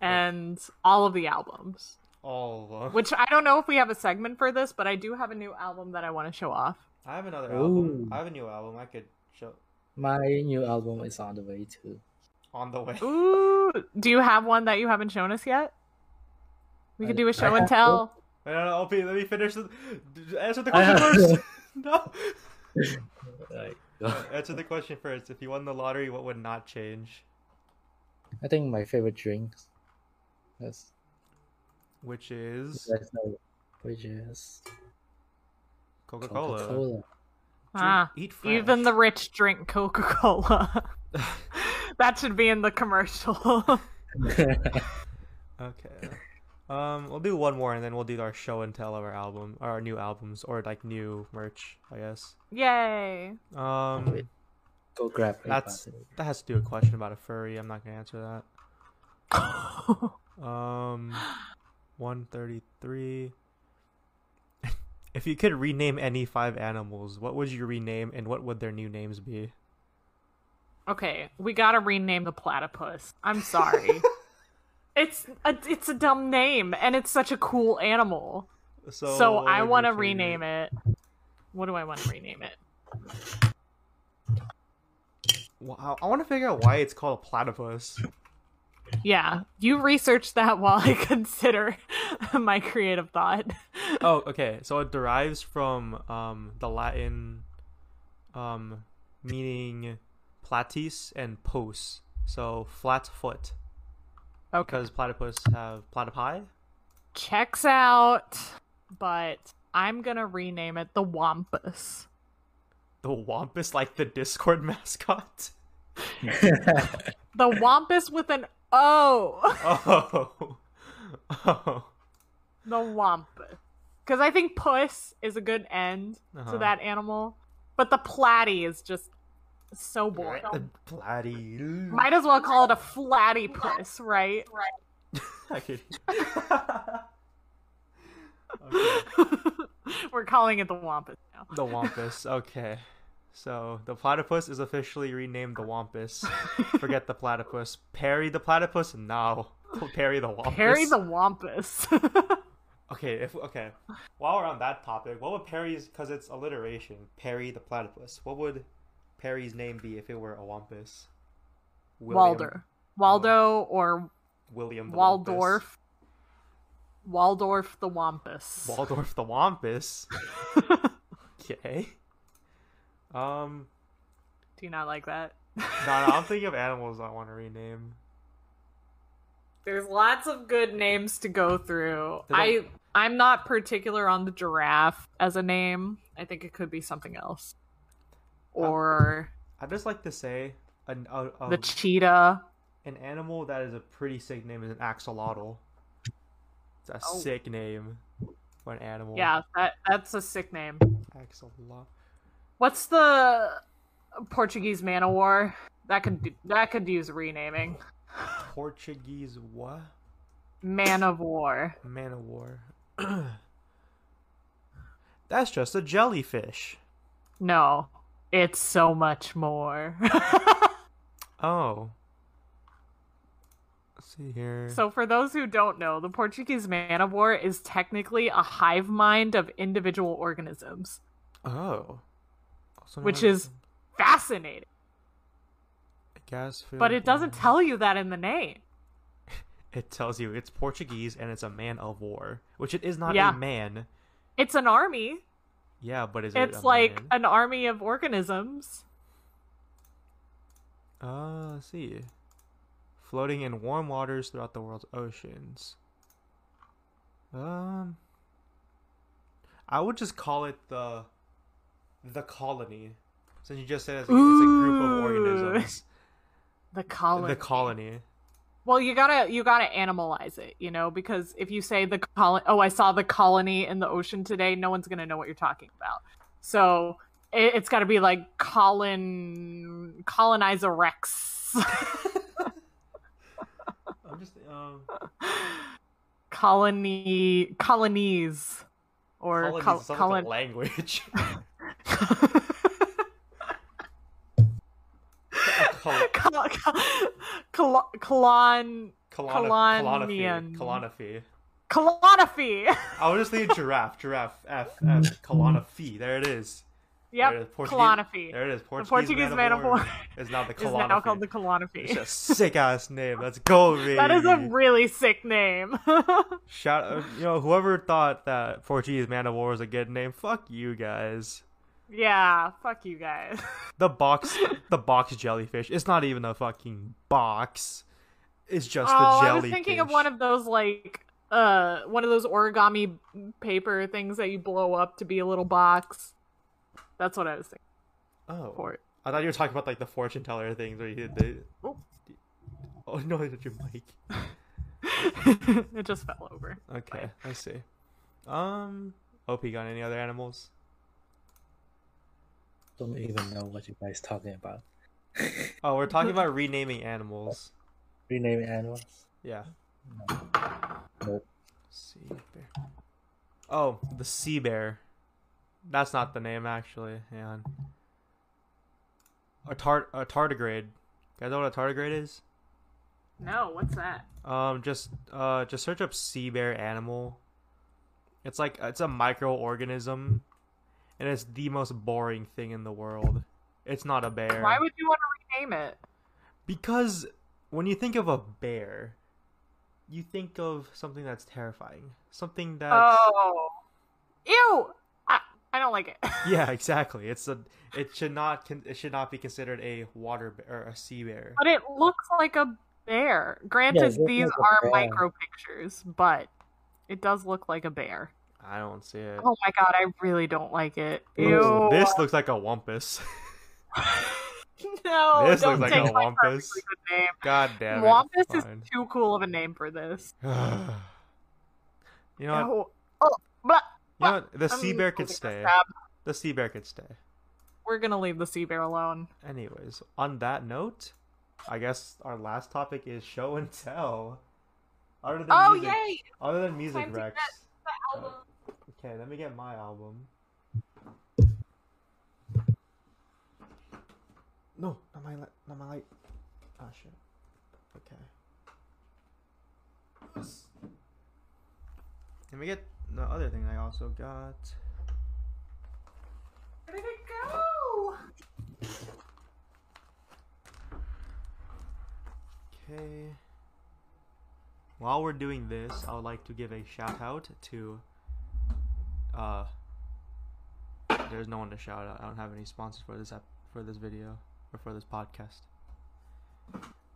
And all of the albums. All of them. Which I don't know if we have a segment for this, but I do have a new album that I want to show off. I have another album. I have a new album. I could show My new album is on the way too. on the way. Ooh, do you have one that you haven't shown us yet? We could I- do a show and have tell. Wait, no, no, OP, let me finish the answer the I question have- first. no. Answer the question first. If you won the lottery, what would not change? I think my favorite drinks. That's Which is which is Coca Cola. Ah, eat fresh. even the rich drink Coca Cola. that should be in the commercial. Okay. Um, we'll do one more and then we'll do our show and tell of our album, or our new albums, or like new merch, I guess. Yay! Um, Go grab That's- that has to do a question about a furry. I'm not gonna answer that. Um, one thirty-three. if you could rename any five animals, what would you rename, and what would their new names be? okay, we gotta rename the platypus. I'm sorry. it's a it's a dumb name, and it's such a cool animal. So, So, I want to rename it. What do I want to rename it? Wow, I want to figure out why it's called a platypus. Yeah, you research that while I consider my creative thought. oh, okay. So it derives from um the Latin um meaning platypus and pus. So flat foot Okay. because platypus have platypi. Checks out, but I'm gonna rename it the Wampus. The wampus like the Discord mascot. The Wampus with an O. Oh. Oh. the Wampus. Because I think puss is a good end Uh-huh. to that animal, but the platy is just so boring. The platy. Might as well call it a flatty puss, right? Okay. okay. We're calling it the Wampus now. The Wampus. Okay. So the platypus is officially renamed the Wampus. Forget the platypus. Perry the platypus? No. Perry the Wampus. Harry the Wampus. Okay, if okay. While we're on that topic, what would Perry's because it's alliteration, Perry the platypus. What would Perry's name be if it were a Wampus? William- Walder. Waldo or William Waldorf. Waldorf the Wampus. Wampus. Waldorf the Wampus. okay. Um Do you not like that? no, no, I'm thinking of animals I want to rename. There's lots of good names to go through. I I'm not particular on the giraffe as a name. I think it could be something else. Or I just like to say an a, a, the cheetah. an animal that is a pretty sick name is an axolotl. It's a Oh. sick name for an animal. Yeah, that that's a sick name. Axolotl. What's the Portuguese man of war? That could do, that could use renaming. Portuguese what? Man of war. Man of War. That's just a jellyfish. No, it's so much more. Oh. Let's see here. so, for those who don't know, the Portuguese man of war is technically a hive mind of individual organisms, oh. Also which is as fascinating. gas But it doesn't tell you that in the name. It tells you it's Portuguese and it's a man of war, which it is not Yeah. a man. It's an army. Yeah, but is it? It's a like man? an army of organisms. Uh, let's see. Floating in warm waters throughout the world's oceans. Um, I would just call it the the colony, since you just said it's, it's a group of organisms. The colony. The colony. Well, you gotta you gotta animalize it, you know, because if you say the colony, oh, I saw the colony in the ocean today, no one's gonna know what you're talking about. So it, it's got to be like colon colonizer Rex, I'm just um. colony colonies, or Colony col- sounds like colon. language. Colona- colonophy. Colonophy. colonophy. I was just thinking giraffe, giraffe, F, F, colonophy. There it is. There yep, colonophy. There it is. Portuguese, Portuguese man, of war. is now the Is now called the colonophy. It's a sick ass name. Let's go, baby. That is a really sick name. shout. uh, You know, whoever thought that Portuguese man of war was a good name, fuck you guys. Yeah, fuck you guys. The box, the box jellyfish. It's not even a fucking box. It's just oh, the jellyfish. I was thinking of one of those like uh one of those origami paper things that you blow up to be a little box. That's what I was thinking Oh, for. I thought you were talking about like the fortune teller things where you did the. Oh. Oh no, it's your mic. it just fell over. Okay, I see. Um, OP got any other animals? Don't even know what you guys talking about. Oh, we're talking about renaming animals. Renaming animals. Yeah. Nope. Sea bear. Oh, the sea bear. That's not the name actually. Hang on. A tart a tardigrade. You guys know what a tardigrade is? No, what's that? Um, just uh, just search up sea bear animal. It's like it's a microorganism, and it's the most boring thing in the world. It's not a bear. Why would you want to rename it? Because when you think of a bear, you think of something that's terrifying, something that Oh, ew! I, I, don't like it. Yeah, exactly. It's a. It should not. It should not be considered a water bear or a sea bear. But it looks like a bear. Granted, it looks these like are micro pictures, but it does look like a bear. I don't see it. Oh my god, I really don't like it. Ew. This looks like a wampus. no, this looks like a wampus. name. God damn it. Wampus is too cool of a name for this. you know what? Oh, but You know what? The I'm sea bear could stay. The sea bear could stay. We're gonna leave the sea bear alone. Anyways, on that note, I guess our last topic is show and tell. Other than Oh music, yay! Other than music Rex. Get The album. Okay, let me get my album. No, not my light. Not my light. Oh shit. Okay. Let me get the other thing I also got. Where did it go? Okay. While we're doing this, I would like to give a shout out to. Uh. There's no one to shout out. I don't have any sponsors for this ep- for this video or for this podcast.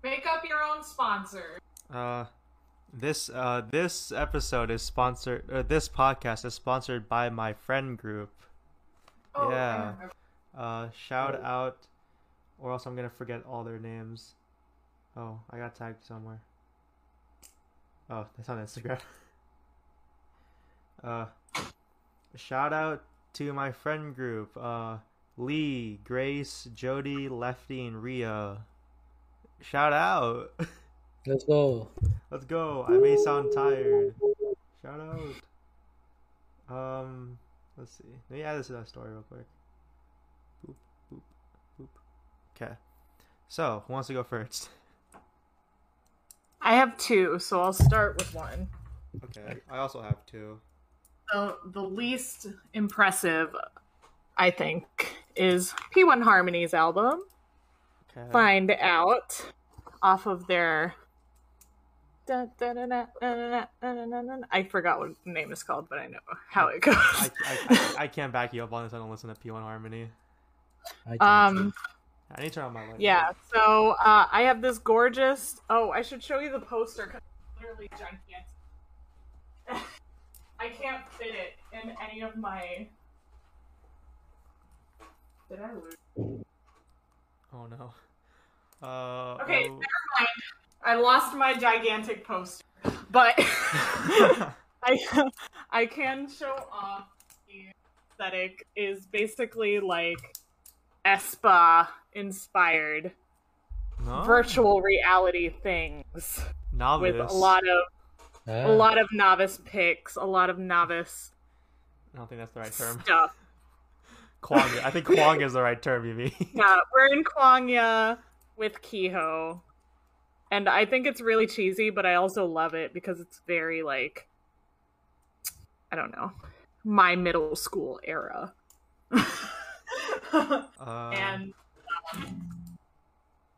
Make up your own sponsor. Uh, this uh this episode is sponsored. Or this podcast is sponsored by my friend group. Oh, Yeah. Uh, shout out, or else I'm gonna forget all their names. Oh, I got tagged somewhere. Oh, that's on Instagram. uh, shout out to my friend group. Uh, Lee, Grace, Jody, Lefty, and Ria. Shout out. Let's go. Let's go. I may sound tired. Shout out. Um, let's see. Let me add this to that story real quick. Boop, boop, boop. Okay. So, who wants to go first? I have two, so I'll start with one. Okay. I also have two the, the least impressive, I think, is P1 Harmony's album. Okay. Find out off of their. I forgot what the name is called, but I know how it goes. I, I, I, I can't back you up on this. I don't listen to P1 Harmony. I um, I need to turn on my light. Yeah, so uh, I have this gorgeous. Oh, I should show you the poster. Cause it's literally gigantic. I can't fit it in any of my. Did I lose? Oh no. Uh. Okay, oh. never mind. I lost my gigantic poster, but I I can show off the aesthetic is basically like aespa inspired no? virtual reality things Novice. with a lot of Ah, a lot of novice picks, a lot of novice I don't think that's the right term. stuff. Kwang. I think Kwang is the right term, you mean? Yeah, we're in Kwangya with Keeho. And I think it's really cheesy, but I also love it because it's very like I don't know, my middle school era. Uh, and um,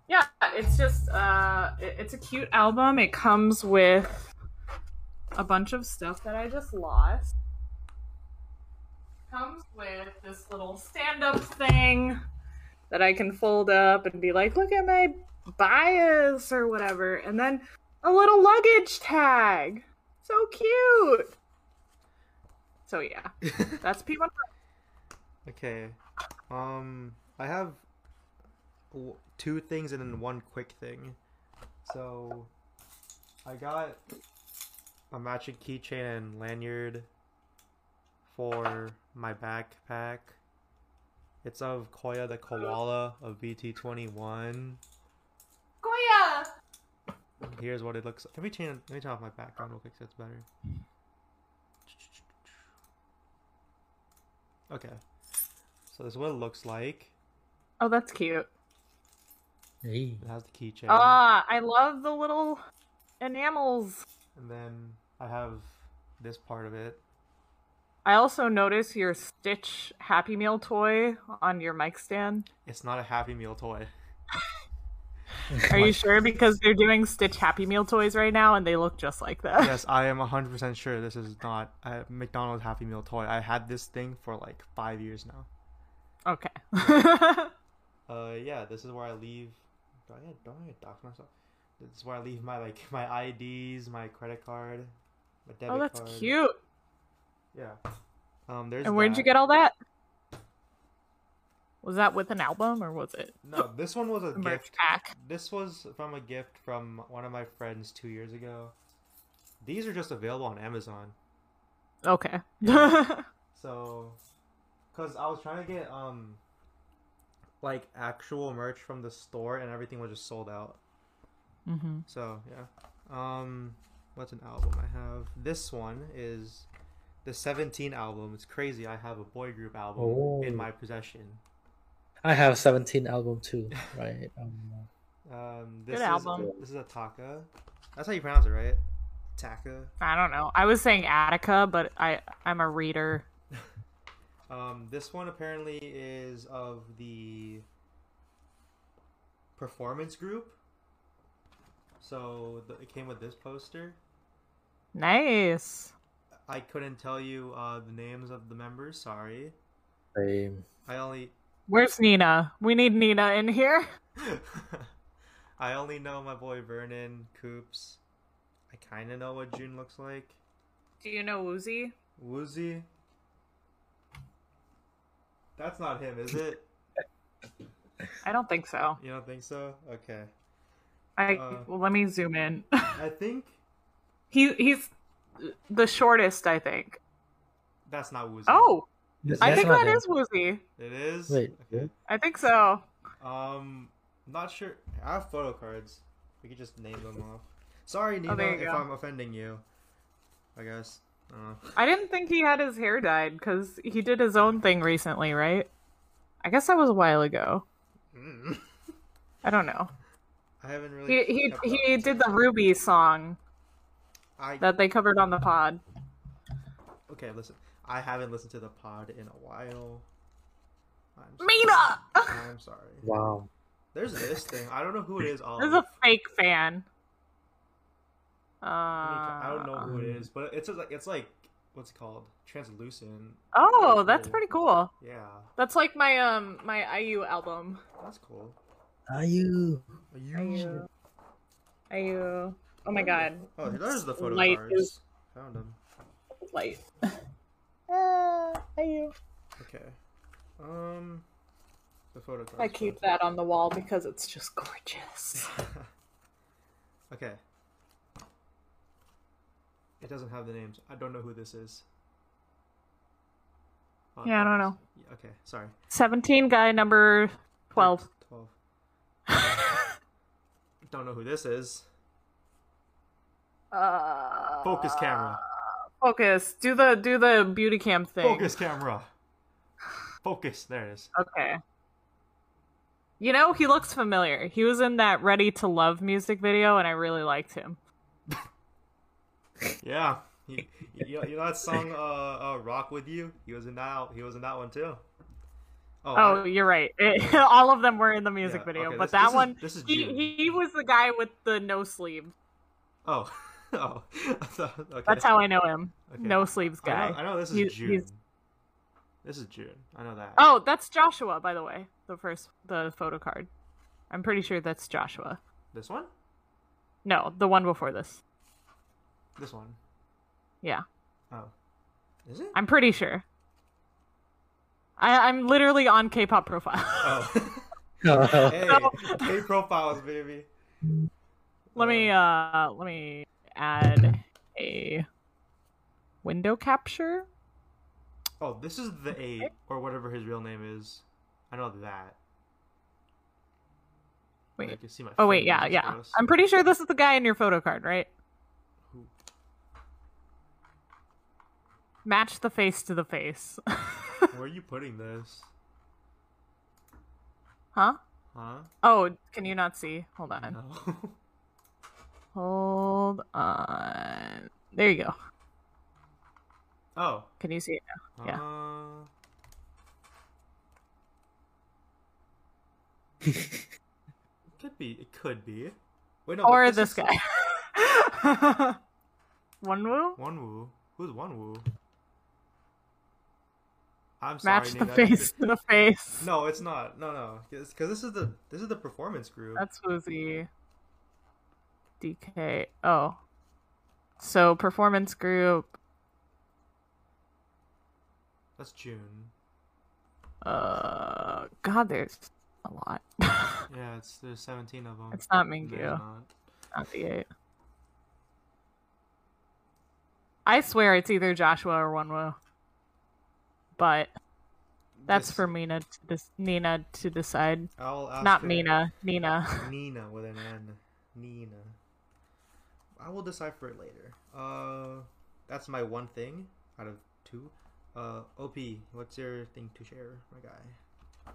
yeah, it's just uh it- it's a cute album. It comes with a bunch of stuff that I just lost. Comes with this little stand-up thing that I can fold up and be like, look at my bias or whatever, and then a little luggage tag. So cute. So yeah, that's P1. Okay. Um, I have two things and then one quick thing. So, I got a matching keychain and lanyard for my backpack. It's of Koya the koala of BT21. Koya. Here's what it looks like. Let me turn, let me turn off my background real quick so it's better. Okay. So this is what it looks like. Oh, that's cute. hey. It has the keychain. Ah, I love the little enamels. And then I have this part of it. I also notice your Stitch Happy Meal toy on your mic stand. It's not a Happy Meal toy. Are you sure? Because they're doing Stitch Happy Meal toys right now, and they look just like that. yes, I am 100% sure this is not a McDonald's Happy Meal toy. I had this thing for like five years now. Okay. Uh, yeah, this is where I leave. Do I don't I dox myself? This is where I leave my like my IDs, my credit card, my debit card. oh, that's card. cute. Yeah. Um, there's. And where'd you get all that? Was that with an album or was it No, this one was a gift. pack? This was from a gift from one of my friends two years ago. These are just available on Amazon. Okay. So, cause I was trying to get um, like actual merch from the store, and everything was just sold out. Hmm So yeah. Um, what's an album I have? This one is the 17 album. It's crazy. I have a boy group album Oh. in my possession. I have 17 album too, right? Um, Um, this Good is album. this is a Taka. That's how you pronounce it, right? Taka. I don't know. I was saying Attica, but I I'm a reader. Um, this one apparently is of the performance group. So the, it came with this poster. Nice. I couldn't tell you uh, the names of the members. Sorry. same. I only Where's Nina? We need Nina in here. I only know my boy Vernon Coops. I kind of know what Jun looks like. Do you know Woozi? Woozi. That's not him, is it? I don't think so. You don't think so? Okay. I Uh. well, let me zoom in. I think he he's the shortest, I think. that's not Woozi. Oh, Th- I think not that him. is Woozi. It is? Wait, Okay. I think so. Um, not sure. I have photo cards. We could just name them off. Sorry, Nina, Oh, if go. I'm offending you. I guess. Uh, I didn't think he had his hair dyed because he did his own thing recently, right? I guess that was a while ago. mm. I don't know. I haven't really. He he he did the Ruby song I that they covered on the pod. okay. Listen, I haven't listened to the pod in a while. I'm sorry. Mina. I'm sorry. Wow. There's this thing. I don't know who it is. Um, This is a fake fan. Uh, I don't know who it is, but it's like it's like what's it called? Translucent. Oh, Pretty that's cool. pretty cool. Yeah, That's like my um my IU album. that's cool. Are you? Are you? IU. IU. Oh my god. Oh, there's the photo Light cards. is- Found them. Light. Uh, you? Okay. Um, the photo cards. I keep that on the wall because it's just gorgeous. okay. It doesn't have the names. I don't know who this is. Oh, Yeah, I don't know. Okay, sorry. 17 guy number 12. Don't know who this is. Uh, Focus camera. Focus. Do the do the beauty cam thing. Focus camera. Focus. There it is. Okay. You know, he looks familiar. He was in that Ready to Love music video and I really liked him. Yeah. He, you, you know that song, uh, uh, "Rock with You"? He was in that. He was in that one too. Oh, oh, I- you're right. It- all of them were in the music Yeah, video, okay, but this- that this is- one this is he, he was the guy with the no sleeve. Oh, oh. Okay. That's how I know him. Okay. No sleeves I guy. know, I know this is He- Jun. he's- This is Jun. I know that. Oh, that's Joshua, by the way. The first the photo card. I'm pretty sure that's Joshua. This one? No, the one before this. This one? Yeah. Oh, is it? I'm pretty sure. I, I'm literally on K-pop profile. Oh, Oh, hey, K profiles, baby. let me uh let me add a window capture. Oh, this is the eight or whatever his real name is. I know that. Wait. I can see my Oh wait, yeah, yeah. gross. I'm pretty sure this is the guy in your photo card, right? Who? Match the face to the face. Where are you putting this? huh? Huh? Oh, can you not see? Hold on. No. Hold on. There you go. oh. Can you see it now? Yeah. Uh, could be. It could be. Wait, no. or this this is- guy. Wonwoo. One Woo. Who's Wonwoo? I'm sorry. Match the Nina. face to the face. No, it's not. No, no. Because this is the this is the performance group. That's Woozi. DK. Oh. So performance group. That's Jun. Uh, God, there's a lot. Yeah, it's there's 17 of them. it's not Mingyu. not. Not the eight. I swear it's either Joshua or Wonwoo. But that's This- for Mina to Nina to decide. I'll ask Not Mina. Nina. Nina with an N. Nina. I will decide for it later. Uh, that's my one thing out of two. Uh, OP, what's your thing to share, my guy?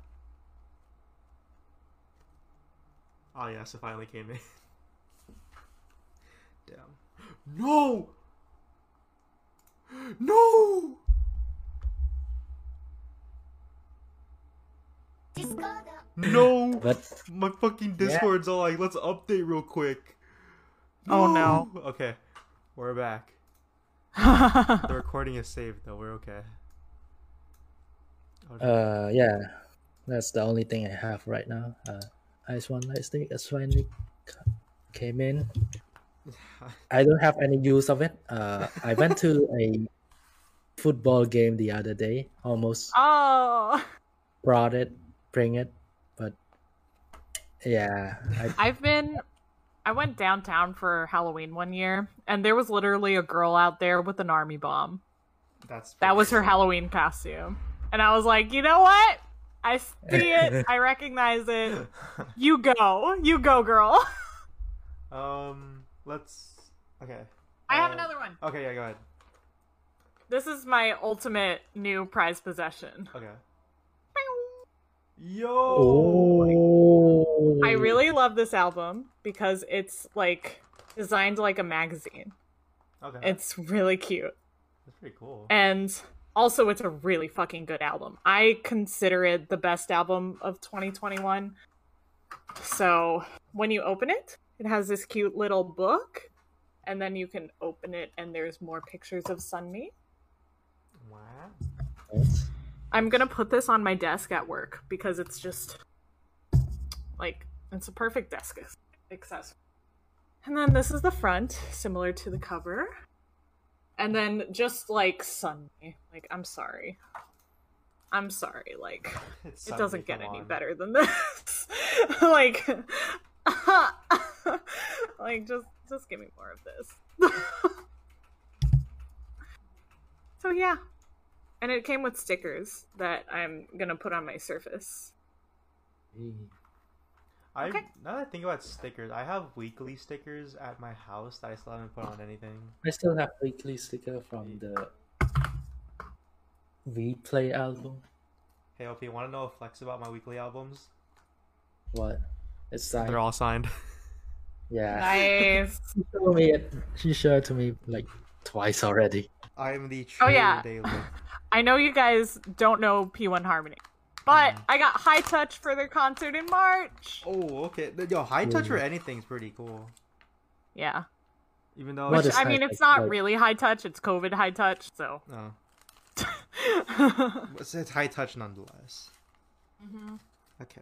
Oh yes, it finally came in. Damn. No! No! No! But My fucking Discord's all like, let's update real quick. Oh, no. Okay, we're back. The recording is saved though. We're okay. Oh, uh, yeah, that's the only thing I have right now. Uh, IZ*ONE Lightstick as finally c- came in. I don't have any use of it. Uh, I went to a football game the other day. Almost oh. brought it, bring it, but yeah, I, I've been I went downtown for Halloween one year and there was literally a girl out there with an army bomb. That's That was her Halloween costume. And I was like, "You know what? I see it. I recognize it. You go. You go, girl." um, let's. Okay. I have Uh, another one. Okay, yeah, go ahead. This is my ultimate new prize possession. Okay. Yo. oh, I really love this album because it's like designed like a magazine. Okay. It's really cute. That's pretty cool. And also it's a really fucking good album. I consider it the best album of 2021. So, when you open it, it has this cute little book and then you can open it and there's more pictures of Sunmi. Wow. I'm going to put this on my desk at work because it's just like it's a perfect desk ac- accessory. And then this is the front, similar to the cover. And then just like Sunny. Like I'm sorry. I'm sorry. Like It's it doesn't get any on. better than this. like like just just give me more of this. so yeah. And it came with stickers that I'm gonna put on my surface. I Okay. now that I think about stickers, I have Weeekly stickers at my house that I still haven't put on anything. I still have Weeekly sticker from the We Play album. Hey, OP, want to know a flex about my Weeekly albums? What? It's signed. They're all signed. yeah. Nice. She showed me it. She showed it to me like twice already. I am the Oh, yeah. daily. I know you guys don't know P1 Harmony, but Mm. I got High Touch for their concert in March. Oh, okay. Yo, high touch for anything's pretty cool. Yeah. Even though Which is I mean, it's touch? not Like- really high touch, it's COVID high touch, so. no, it's, it's high touch nonetheless. Okay.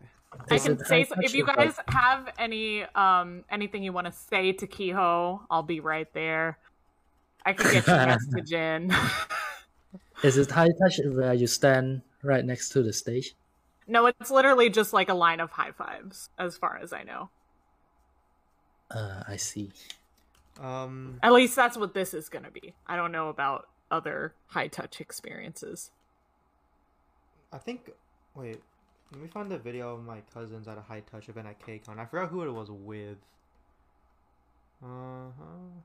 I can it say so, if you guys like- have any um anything you want to say to Keeho, I'll be right there. I can get your message in. Is it high touch where you stand right next to the stage? no, it's literally just like a line of high fives, as far as I know. Uh, I see. Um, At least that's what this is gonna be. I don't know about other high touch experiences. I think. Wait, let me find the video of my cousins at a high touch event at KCON. I forgot who it was with. Uh huh.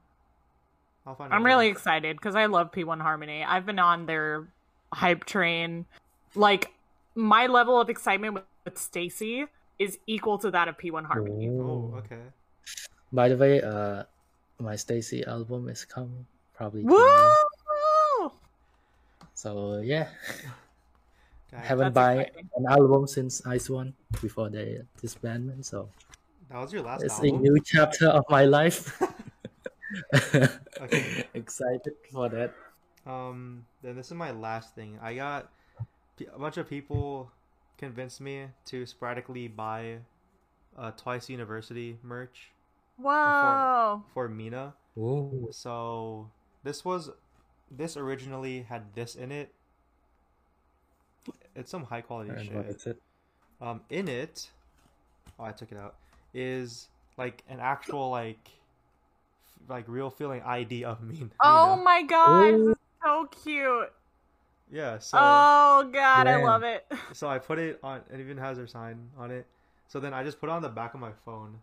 I'll find. a I'm video. really excited because I love P1 Harmony. I've been on their hype train. Like my level of excitement with, with STAYC is equal to that of P1 Harmony. Oh, Oh. okay. By the way, uh, my STAYC album is coming probably. tonight. Woo! So yeah, Guys, haven't That's buy an album since IZ*ONE before the disbandment. So That was your last It's a new chapter of my life. Okay. Excited for that. Um, then this is my last thing. I got a bunch of people convinced me to sporadically buy uh, Twice University merch Whoa. for Mina. Ooh. So this was this originally had this in it. It's some high quality And shit. is it? Um, in it, oh, I took it out. Is like an actual like, f- like real feeling ID of Mina. Oh my god. Ooh. So cute. Yeah. So. oh god, I love it. So I put it on. It even has her sign on it. So then I just put it on the back of my phone,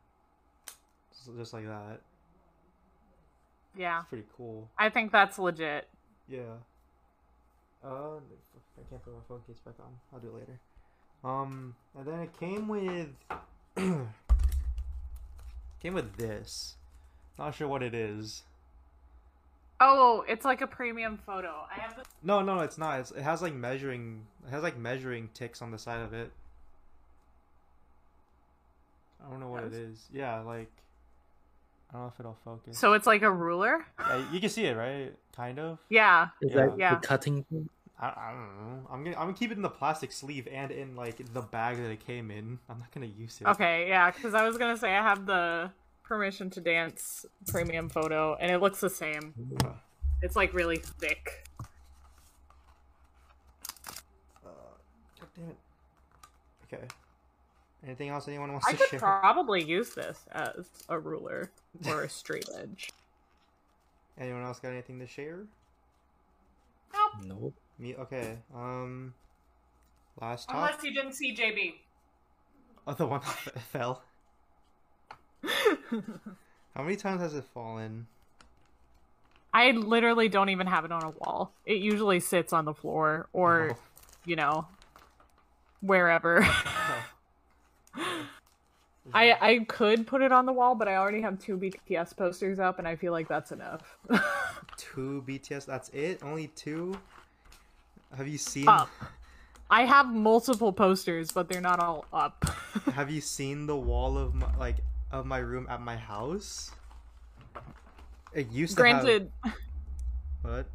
just, just like that. Yeah. It's pretty cool. I think that's legit. Yeah. Uh, I can't put my phone case back on. I'll do it later. Um, and then it came with came with this. Not sure what it is. Oh, it's like a premium photo. I have the No, no, it's not. It's, it has like measuring. It has like measuring ticks on the side of it. I don't know what it Does? is. Yeah, like I don't know if it'll focus. So it's like a ruler? Yeah, you can see it, right? Kind of. Yeah. It's Yeah. like Yeah. the cutting. I, I don't know. I'm gonna I'm gonna keep it in the plastic sleeve and in like the bag that it came in. I'm not gonna use it. Okay, yeah, because I was gonna say I have the permission to dance premium photo and it looks the same. It's like really thick. uh, God damn it. Okay. Anything else anyone wants to share? I to could share? probably use this as a ruler or a straight edge. Anyone else got anything to share? Nope. Nope. Me? Okay. Um. Last top. Unless you didn't see JB. Oh, the one that fell. How many times has it fallen? I literally don't even have it on a wall. It usually sits on the floor or, Oh. you know, wherever. I I could put it on the wall, but I already have two BTS posters up, and I feel like that's enough. two BTS. That's it. Only two. Have you seen? up. I have multiple posters, but they're not all up. Have you seen the wall of my like of my room at my house? It used to Granted, have what?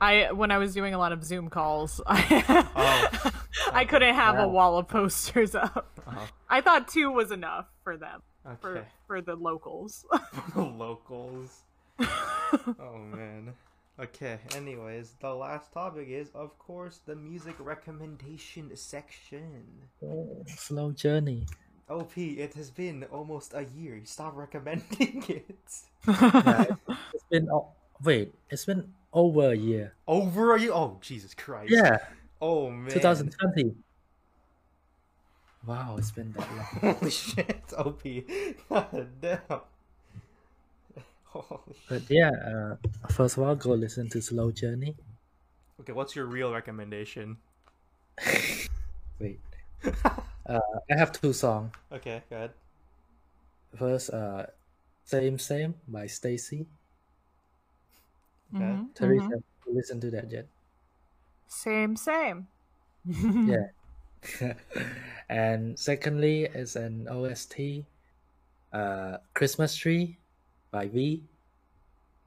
I when I was doing a lot of Zoom calls, I Oh. I couldn't have a wall of posters up. Oh, I thought two was enough for them for okay. for the locals. For the locals. Oh man. Okay. Anyways, the last topic is, of course, the music recommendation section. Oh, slow journey. OP, it has been almost a year. Stop recommending it. Yeah, it's been oh, wait, it's been over a year. Over a year? Oh, Jesus Christ. Yeah, Oh man. 2020. Wow, it's been that long. Holy shit, OP. God damn. Holy shit. But yeah, uh, first of all, go listen to Slow Journey. Okay, what's your real recommendation? Wait, uh, I have two songs. okay, good. First, uh, Same Same by STAYC. Okay. Mhm, Therese, mhm. listen to that yet? Same, same. Yeah. and secondly, is an OST, uh, Christmas Tree by V.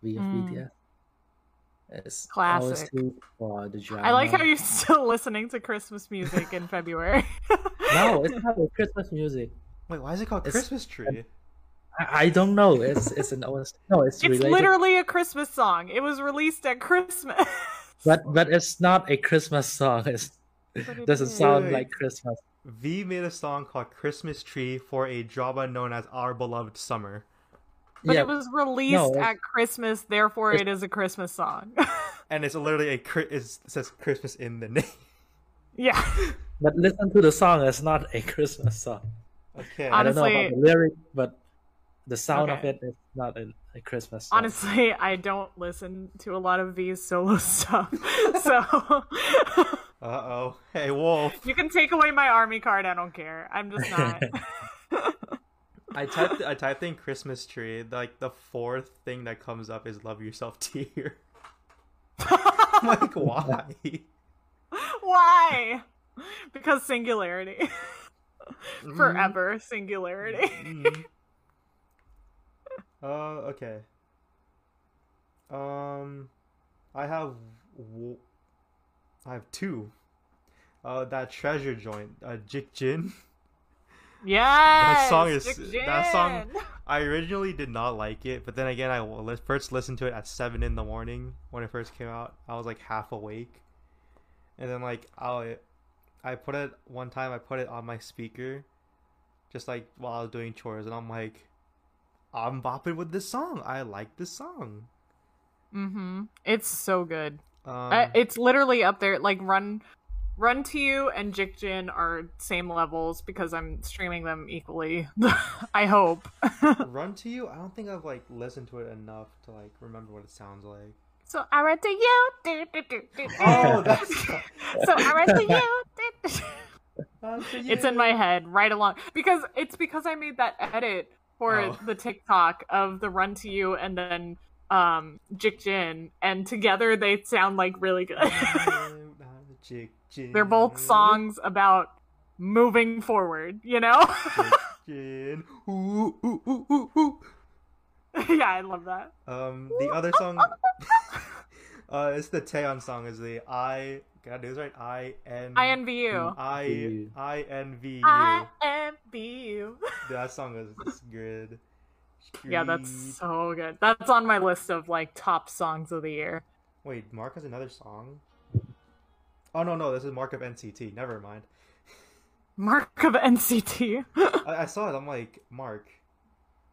V of Mm. BTS. It's Classic. OST for uh, the drama. I like how you're still listening to Christmas music in February. No, it's not Christmas music. Wait, why is it called It's- Christmas tree? I, I don't know. It's it's an OST. No, it's, It's related. literally a Christmas song. It was released at Christmas. But but it's not a Christmas song. It's, it doesn't is. sound like Christmas. V made a song called Christmas Tree for a drama known as Our Beloved Summer. But yeah, it was released No, at Christmas, therefore it's- a Christmas song. And it's literally a it says Christmas in the name. yeah. but listen to the song. It's not a Christmas song. Okay. I don't know Honestly- about the lyric, but the sound of it is not a, a Christmas song. Honestly, I don't listen to a lot of V's solo stuff. so Uh oh. Hey, Wolf. you can take away my army card, I don't care. I'm just not. I typed I typed in Christmas tree. Like the fourth thing that comes up is "Love Yourself" tear. Like, why? Why? Because singularity. Forever singularity. Mhm. uh, okay. Um, I have, w- I have two. Uh, that treasure joint, uh, Jik Jin. Yes. song is- that song- I originally did not like it, but then again, I first listened to it at seven in the morning when it first came out. I was like half awake, and then like I, I put it one time. I put it on my speaker, just like while I was doing chores, and I'm like, I'm bopping with this song. I like this song. Mm-hmm. It's so good. Um, I, it's literally up there. Like Run, Run to You and Jikjin are same levels because I'm streaming them equally. I hope. Run to You. I don't think I've like listened to it enough to like remember what it sounds like. so I run to you. do, do, do. Oh, that's. so I run to you. do, do. Run to It's in my head right along because it's because I made that edit for Oh. the TikTok of the Run to You and then um Jikjin and together they sound like really good. Jik. They're both songs about moving forward, you know? Ooh, ooh, ooh, ooh, ooh. yeah, I love that. Um, the other song, uh, it's the Taeyeon song. Is the I? Gotta do this right. I N. INVU. I I N V U. I am you. That song is is good. Yeah, that's so good. That's on my list of like top songs of the year. Wait, Mark has another song. Oh no no, this is Mark of NCT. Never mind. Mark of NCT. I, I saw it. I'm like Mark.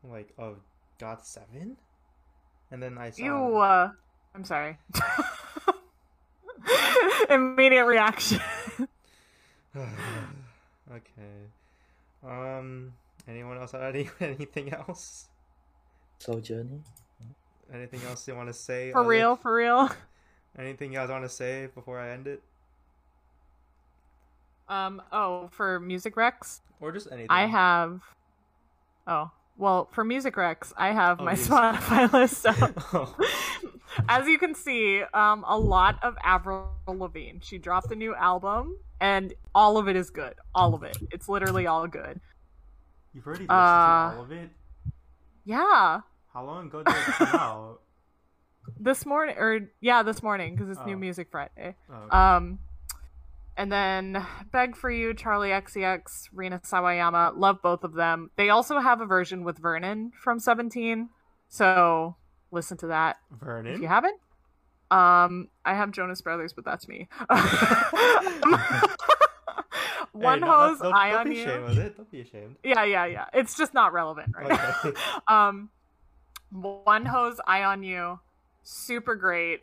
I'm like oh, got seven. And then I saw. you, uh, I'm sorry. Immediate reaction. okay. Um. Anyone else? Any anything else? Soul Journey. Anything else you want to say? For real, for real. Anything you guys want to say before I end it, Um, oh, for Music Rex, or just anything? I have. Oh, well, for Music Rex, I have Oh, my yes. Spotify list. Oh. as you can see, um, a lot of Avril Lavigne. She dropped a new album, and all of it is good. All of it. It's literally all good. You've already listened Uh, to all of it. Yeah, How long ago did it come out? this morning, or yeah, this morning because it's Oh. New Music Friday. Oh, okay. Um, and then Beg for You, Charlie XCX, Rina Sawayama. Love both of them. They also have a version with Vernon from Seventeen, so listen to that Vernon. if you haven't. Um, I have Jonas Brothers, but that's me. One Hey, no- hose, don't, eye don't on be you. ashamed of it. Don't be ashamed. Yeah, yeah, yeah. It's just not relevant right now. Um Wonho's eye on you super great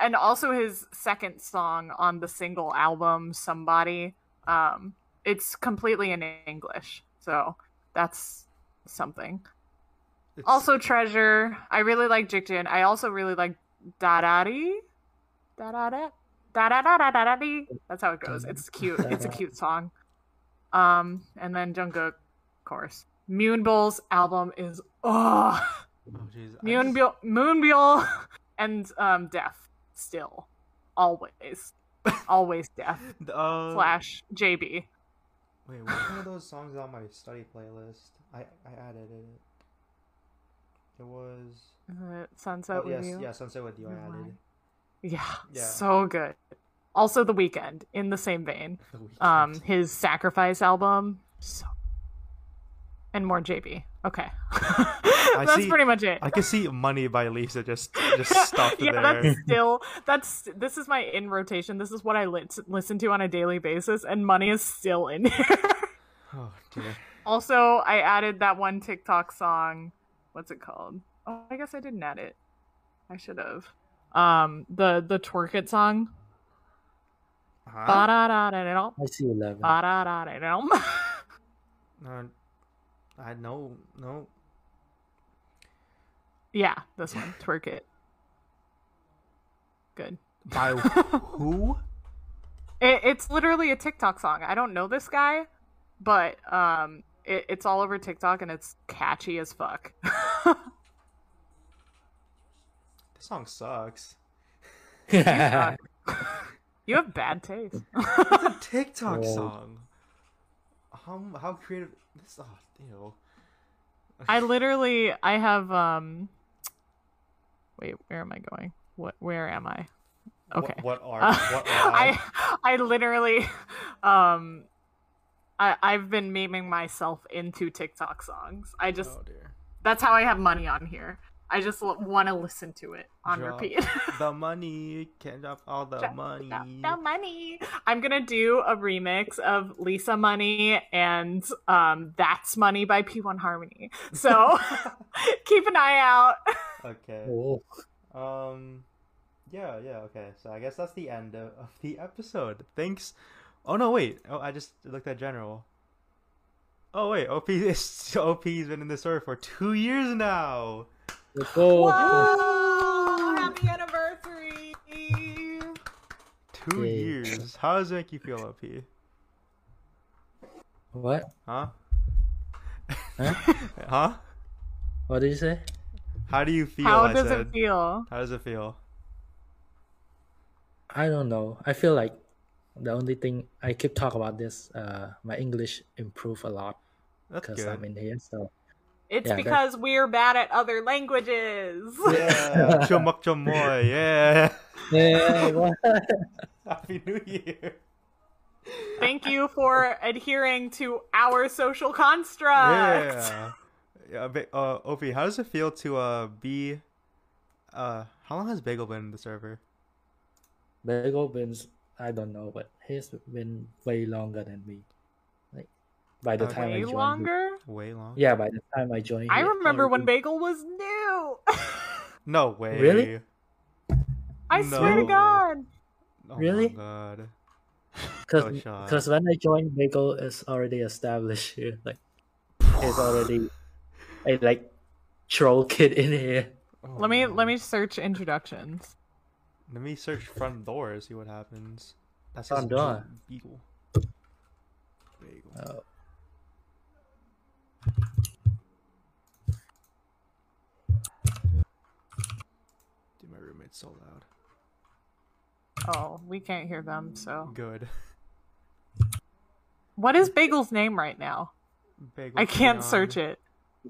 and also his second song on the single album somebody um it's completely in english so that's something. It's- also treasure i really like jikjin i also really like dadadi dadada dadadadadadi that's how it goes. It's cute. It's a cute song. Um and then jungkook of course. Moonbyul's album is oh Oh. I Moonbyul, Moonbyul, and um, Def still, always, always Def. Uh, slash JB. Wait, which one of those songs on my study playlist? I I added it. It was. Uh, Sunset oh with yes, you. yeah, Sunset with You. I added. Yeah, Yeah. so good. Also, The Weeknd in the same vein. The Um, his Sacrifice album, so, and more JB. Okay, that's see- pretty much it. I can see Money by Lisa just just stuck yeah, there. that's still that's this is my in rotation. This is what I lit- listen to on a daily basis, and money is still in here. Oh dear. also, I added that one TikTok song. What's it called? Oh, I guess I didn't add it. I should have. Um, the the twerk it song. Huh? I see eleven. Uh, I know no. Yeah, this one. Twerk it. Good. By who? It, it's literally a TikTok song. I don't know this guy, but um, it, it's all over TikTok and it's catchy as fuck. This song sucks. yeah. you have bad taste. It's a TikTok Whoa. song. How how creative this? Oh, ew. I literally I have um wait, where am I going? What where am I? Okay. What, what are Uh, what are I I literally um I I've been memeing myself into TikTok songs. I just Oh dear. that's how I have money on here. I just l- want to listen to it on Drop repeat. the money can't drop all the Drop money. the money. I'm gonna do a remix of Lisa Money and um That's Money by P1 Harmony. So keep an eye out. Okay. Oh, Um, yeah, yeah, okay. So I guess that's the end of, of the episode. Thanks. Oh no, wait. Oh, I just looked at general. Oh wait, OP is OP's been in the server for two years now. Let's. Whoa! Happy anniversary! Two Yay. years. How does it make you feel, OP? What? Huh? Huh? huh? What did you say? How do you feel? How I does said. it feel? How does it feel? I don't know. I feel like the only thing I keep talking about this. Uh, my English improved a lot because. I'm in here. So It's Yeah, that- because we're bad at other languages. Yeah, chumak chumoy, yeah. yeah. Happy New Year. Thank you for adhering to our social construct. Yeah. Yeah, ba- uh, OP, how does it feel to uh be uh how long has Bagel been in the server? Bagel been I don't know, but he's been way longer than me. Like by the Okay. time I joined. longer? Way longer. Yeah, by the time I joined. I he remember when already- Bagel was new. No way. Really? I swear to God. Oh Really? My God. Cause, No shot. cause when I joined, Bagel is already established here. Like, he's already a like troll kid in here. Oh, Let me no. let me search introductions. let me search front door. See what happens. That's Front his door. Beagle. Bagel. Oh, Dude, my roommate's so loud. Oh, we can't hear them. So, Good. what is Bagel's name right now? Bagel. I can't Keon. search it.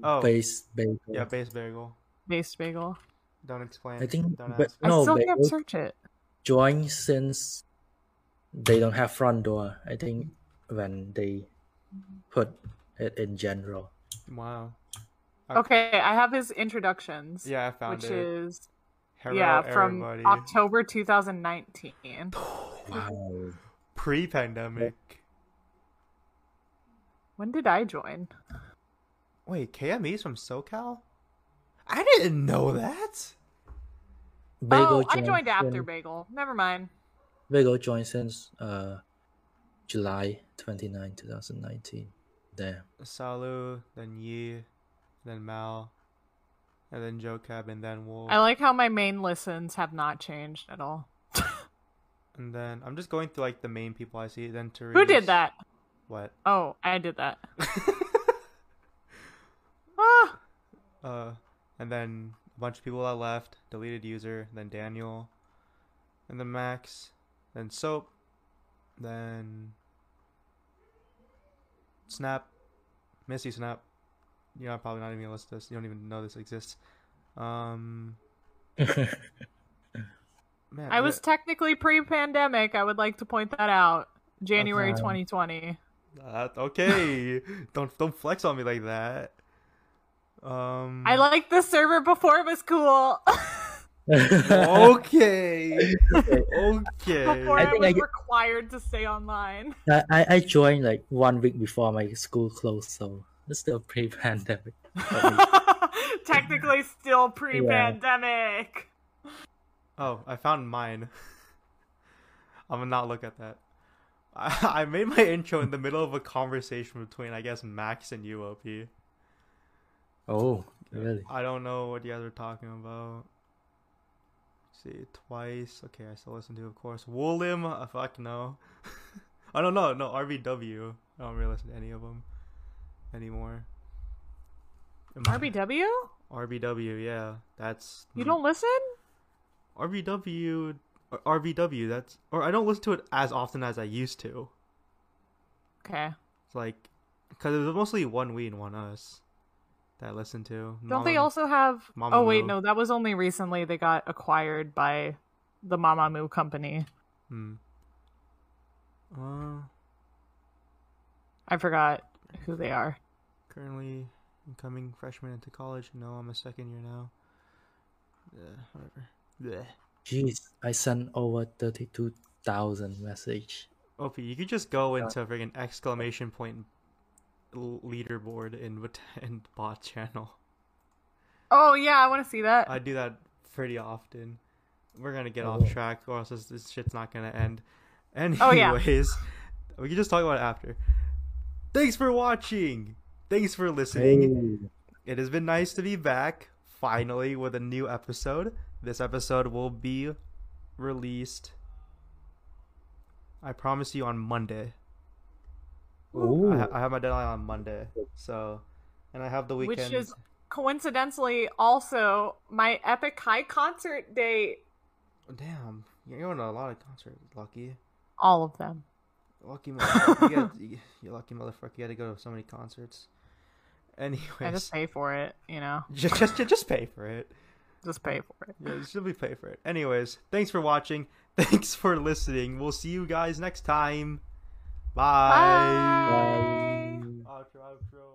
Oh, base Bagel. yeah, base bagel. Base Bagel. Don't explain. I think, Don't but ask. no, I still Bagel can't search it. joined since they don't have front door. I think when they put it in general. Wow. Okay, I have his introductions. Yeah, I found it which is Hello, yeah from everybody. October 2019. Wow. Pre-pandemic. When did I join? Wait, KME's from SoCal? I didn't know that. Bagel oh, I joined after since- Bagel. Never mind. Bagel joined since uh July 29, 2019. Damn. Salu, then Yi, then Mal, and then Joe Cab, and then Wolf. I like how my main listens have not changed at all. and then I'm just going through like the main people I see. Then Therese. Who did that? What? Oh, I did that. Ah, uh, and then a bunch of people that left, deleted user, then Daniel, and then Max, then Soap, then Snap, Missy Snap. You're not- probably not even gonna list this. You don't even know this exists. Um, man, I was technically pre-pandemic. I would like to point that out. January Okay. 2020. Uh, okay, don't don't flex on me like that. Um, I like the server before it was cool. okay, okay. before I I, think was I get- required to stay online. I, I I joined like one week before my school closed, so it's still pre-pandemic. Technically, still pre-pandemic. Oh, I found mine. I'm gonna not look at that. I, I made my intro in the middle of a conversation between, I guess, Max and UOP. oh, really? I don't know what you guys are talking about. See, twice. Okay, I still listen to, of course. Woollim, uh, fuck no. I don't know, no, RBW. I don't really listen to any of them anymore. Am I- RBW? RBW, yeah. That's. You don't listen? RBW or RBW. That's or I don't listen to it as often as I used to. Okay. It's like because it was mostly ONEWE and ONEUS that I listened to. Don't they also have? Mamamoo. oh wait, no, that was only recently. They got acquired by the Mamamoo company. Hmm. Uh, I forgot who they are. currently incoming freshman into college. No, I'm a second year now. Yeah, whatever. Bleh. Jeez, I sent over thirty-two thousand message. OP, you could just go into freaking exclamation point l- leaderboard in Wat- in bot channel. Oh yeah, I want to see that. I do that pretty often. We're gonna get Oh. off track, or else this, this shit's not gonna end. Anyways, Oh, yeah. we can just talk about it after. Thanks for watching. Thanks for listening. It has been nice to be back finally with a new episode. This episode will be released. I promise you on Monday. Ooh. I, ha- I have my deadline on Monday, so and I have the weekend, Which is coincidentally also my Epic High concert date. Damn, you're going to a lot of concerts. Lucky, All of them. lucky motherfucker. you, got you, you lucky motherfucker. You got to go to so many concerts. Anyways, I just pay for it, you know. just, just just pay for it. Just pay for it. Yeah, simply pay for it. Anyways, thanks for watching. Thanks for listening. We'll see you guys next time. Bye. Bye. Bye. Outro, outro.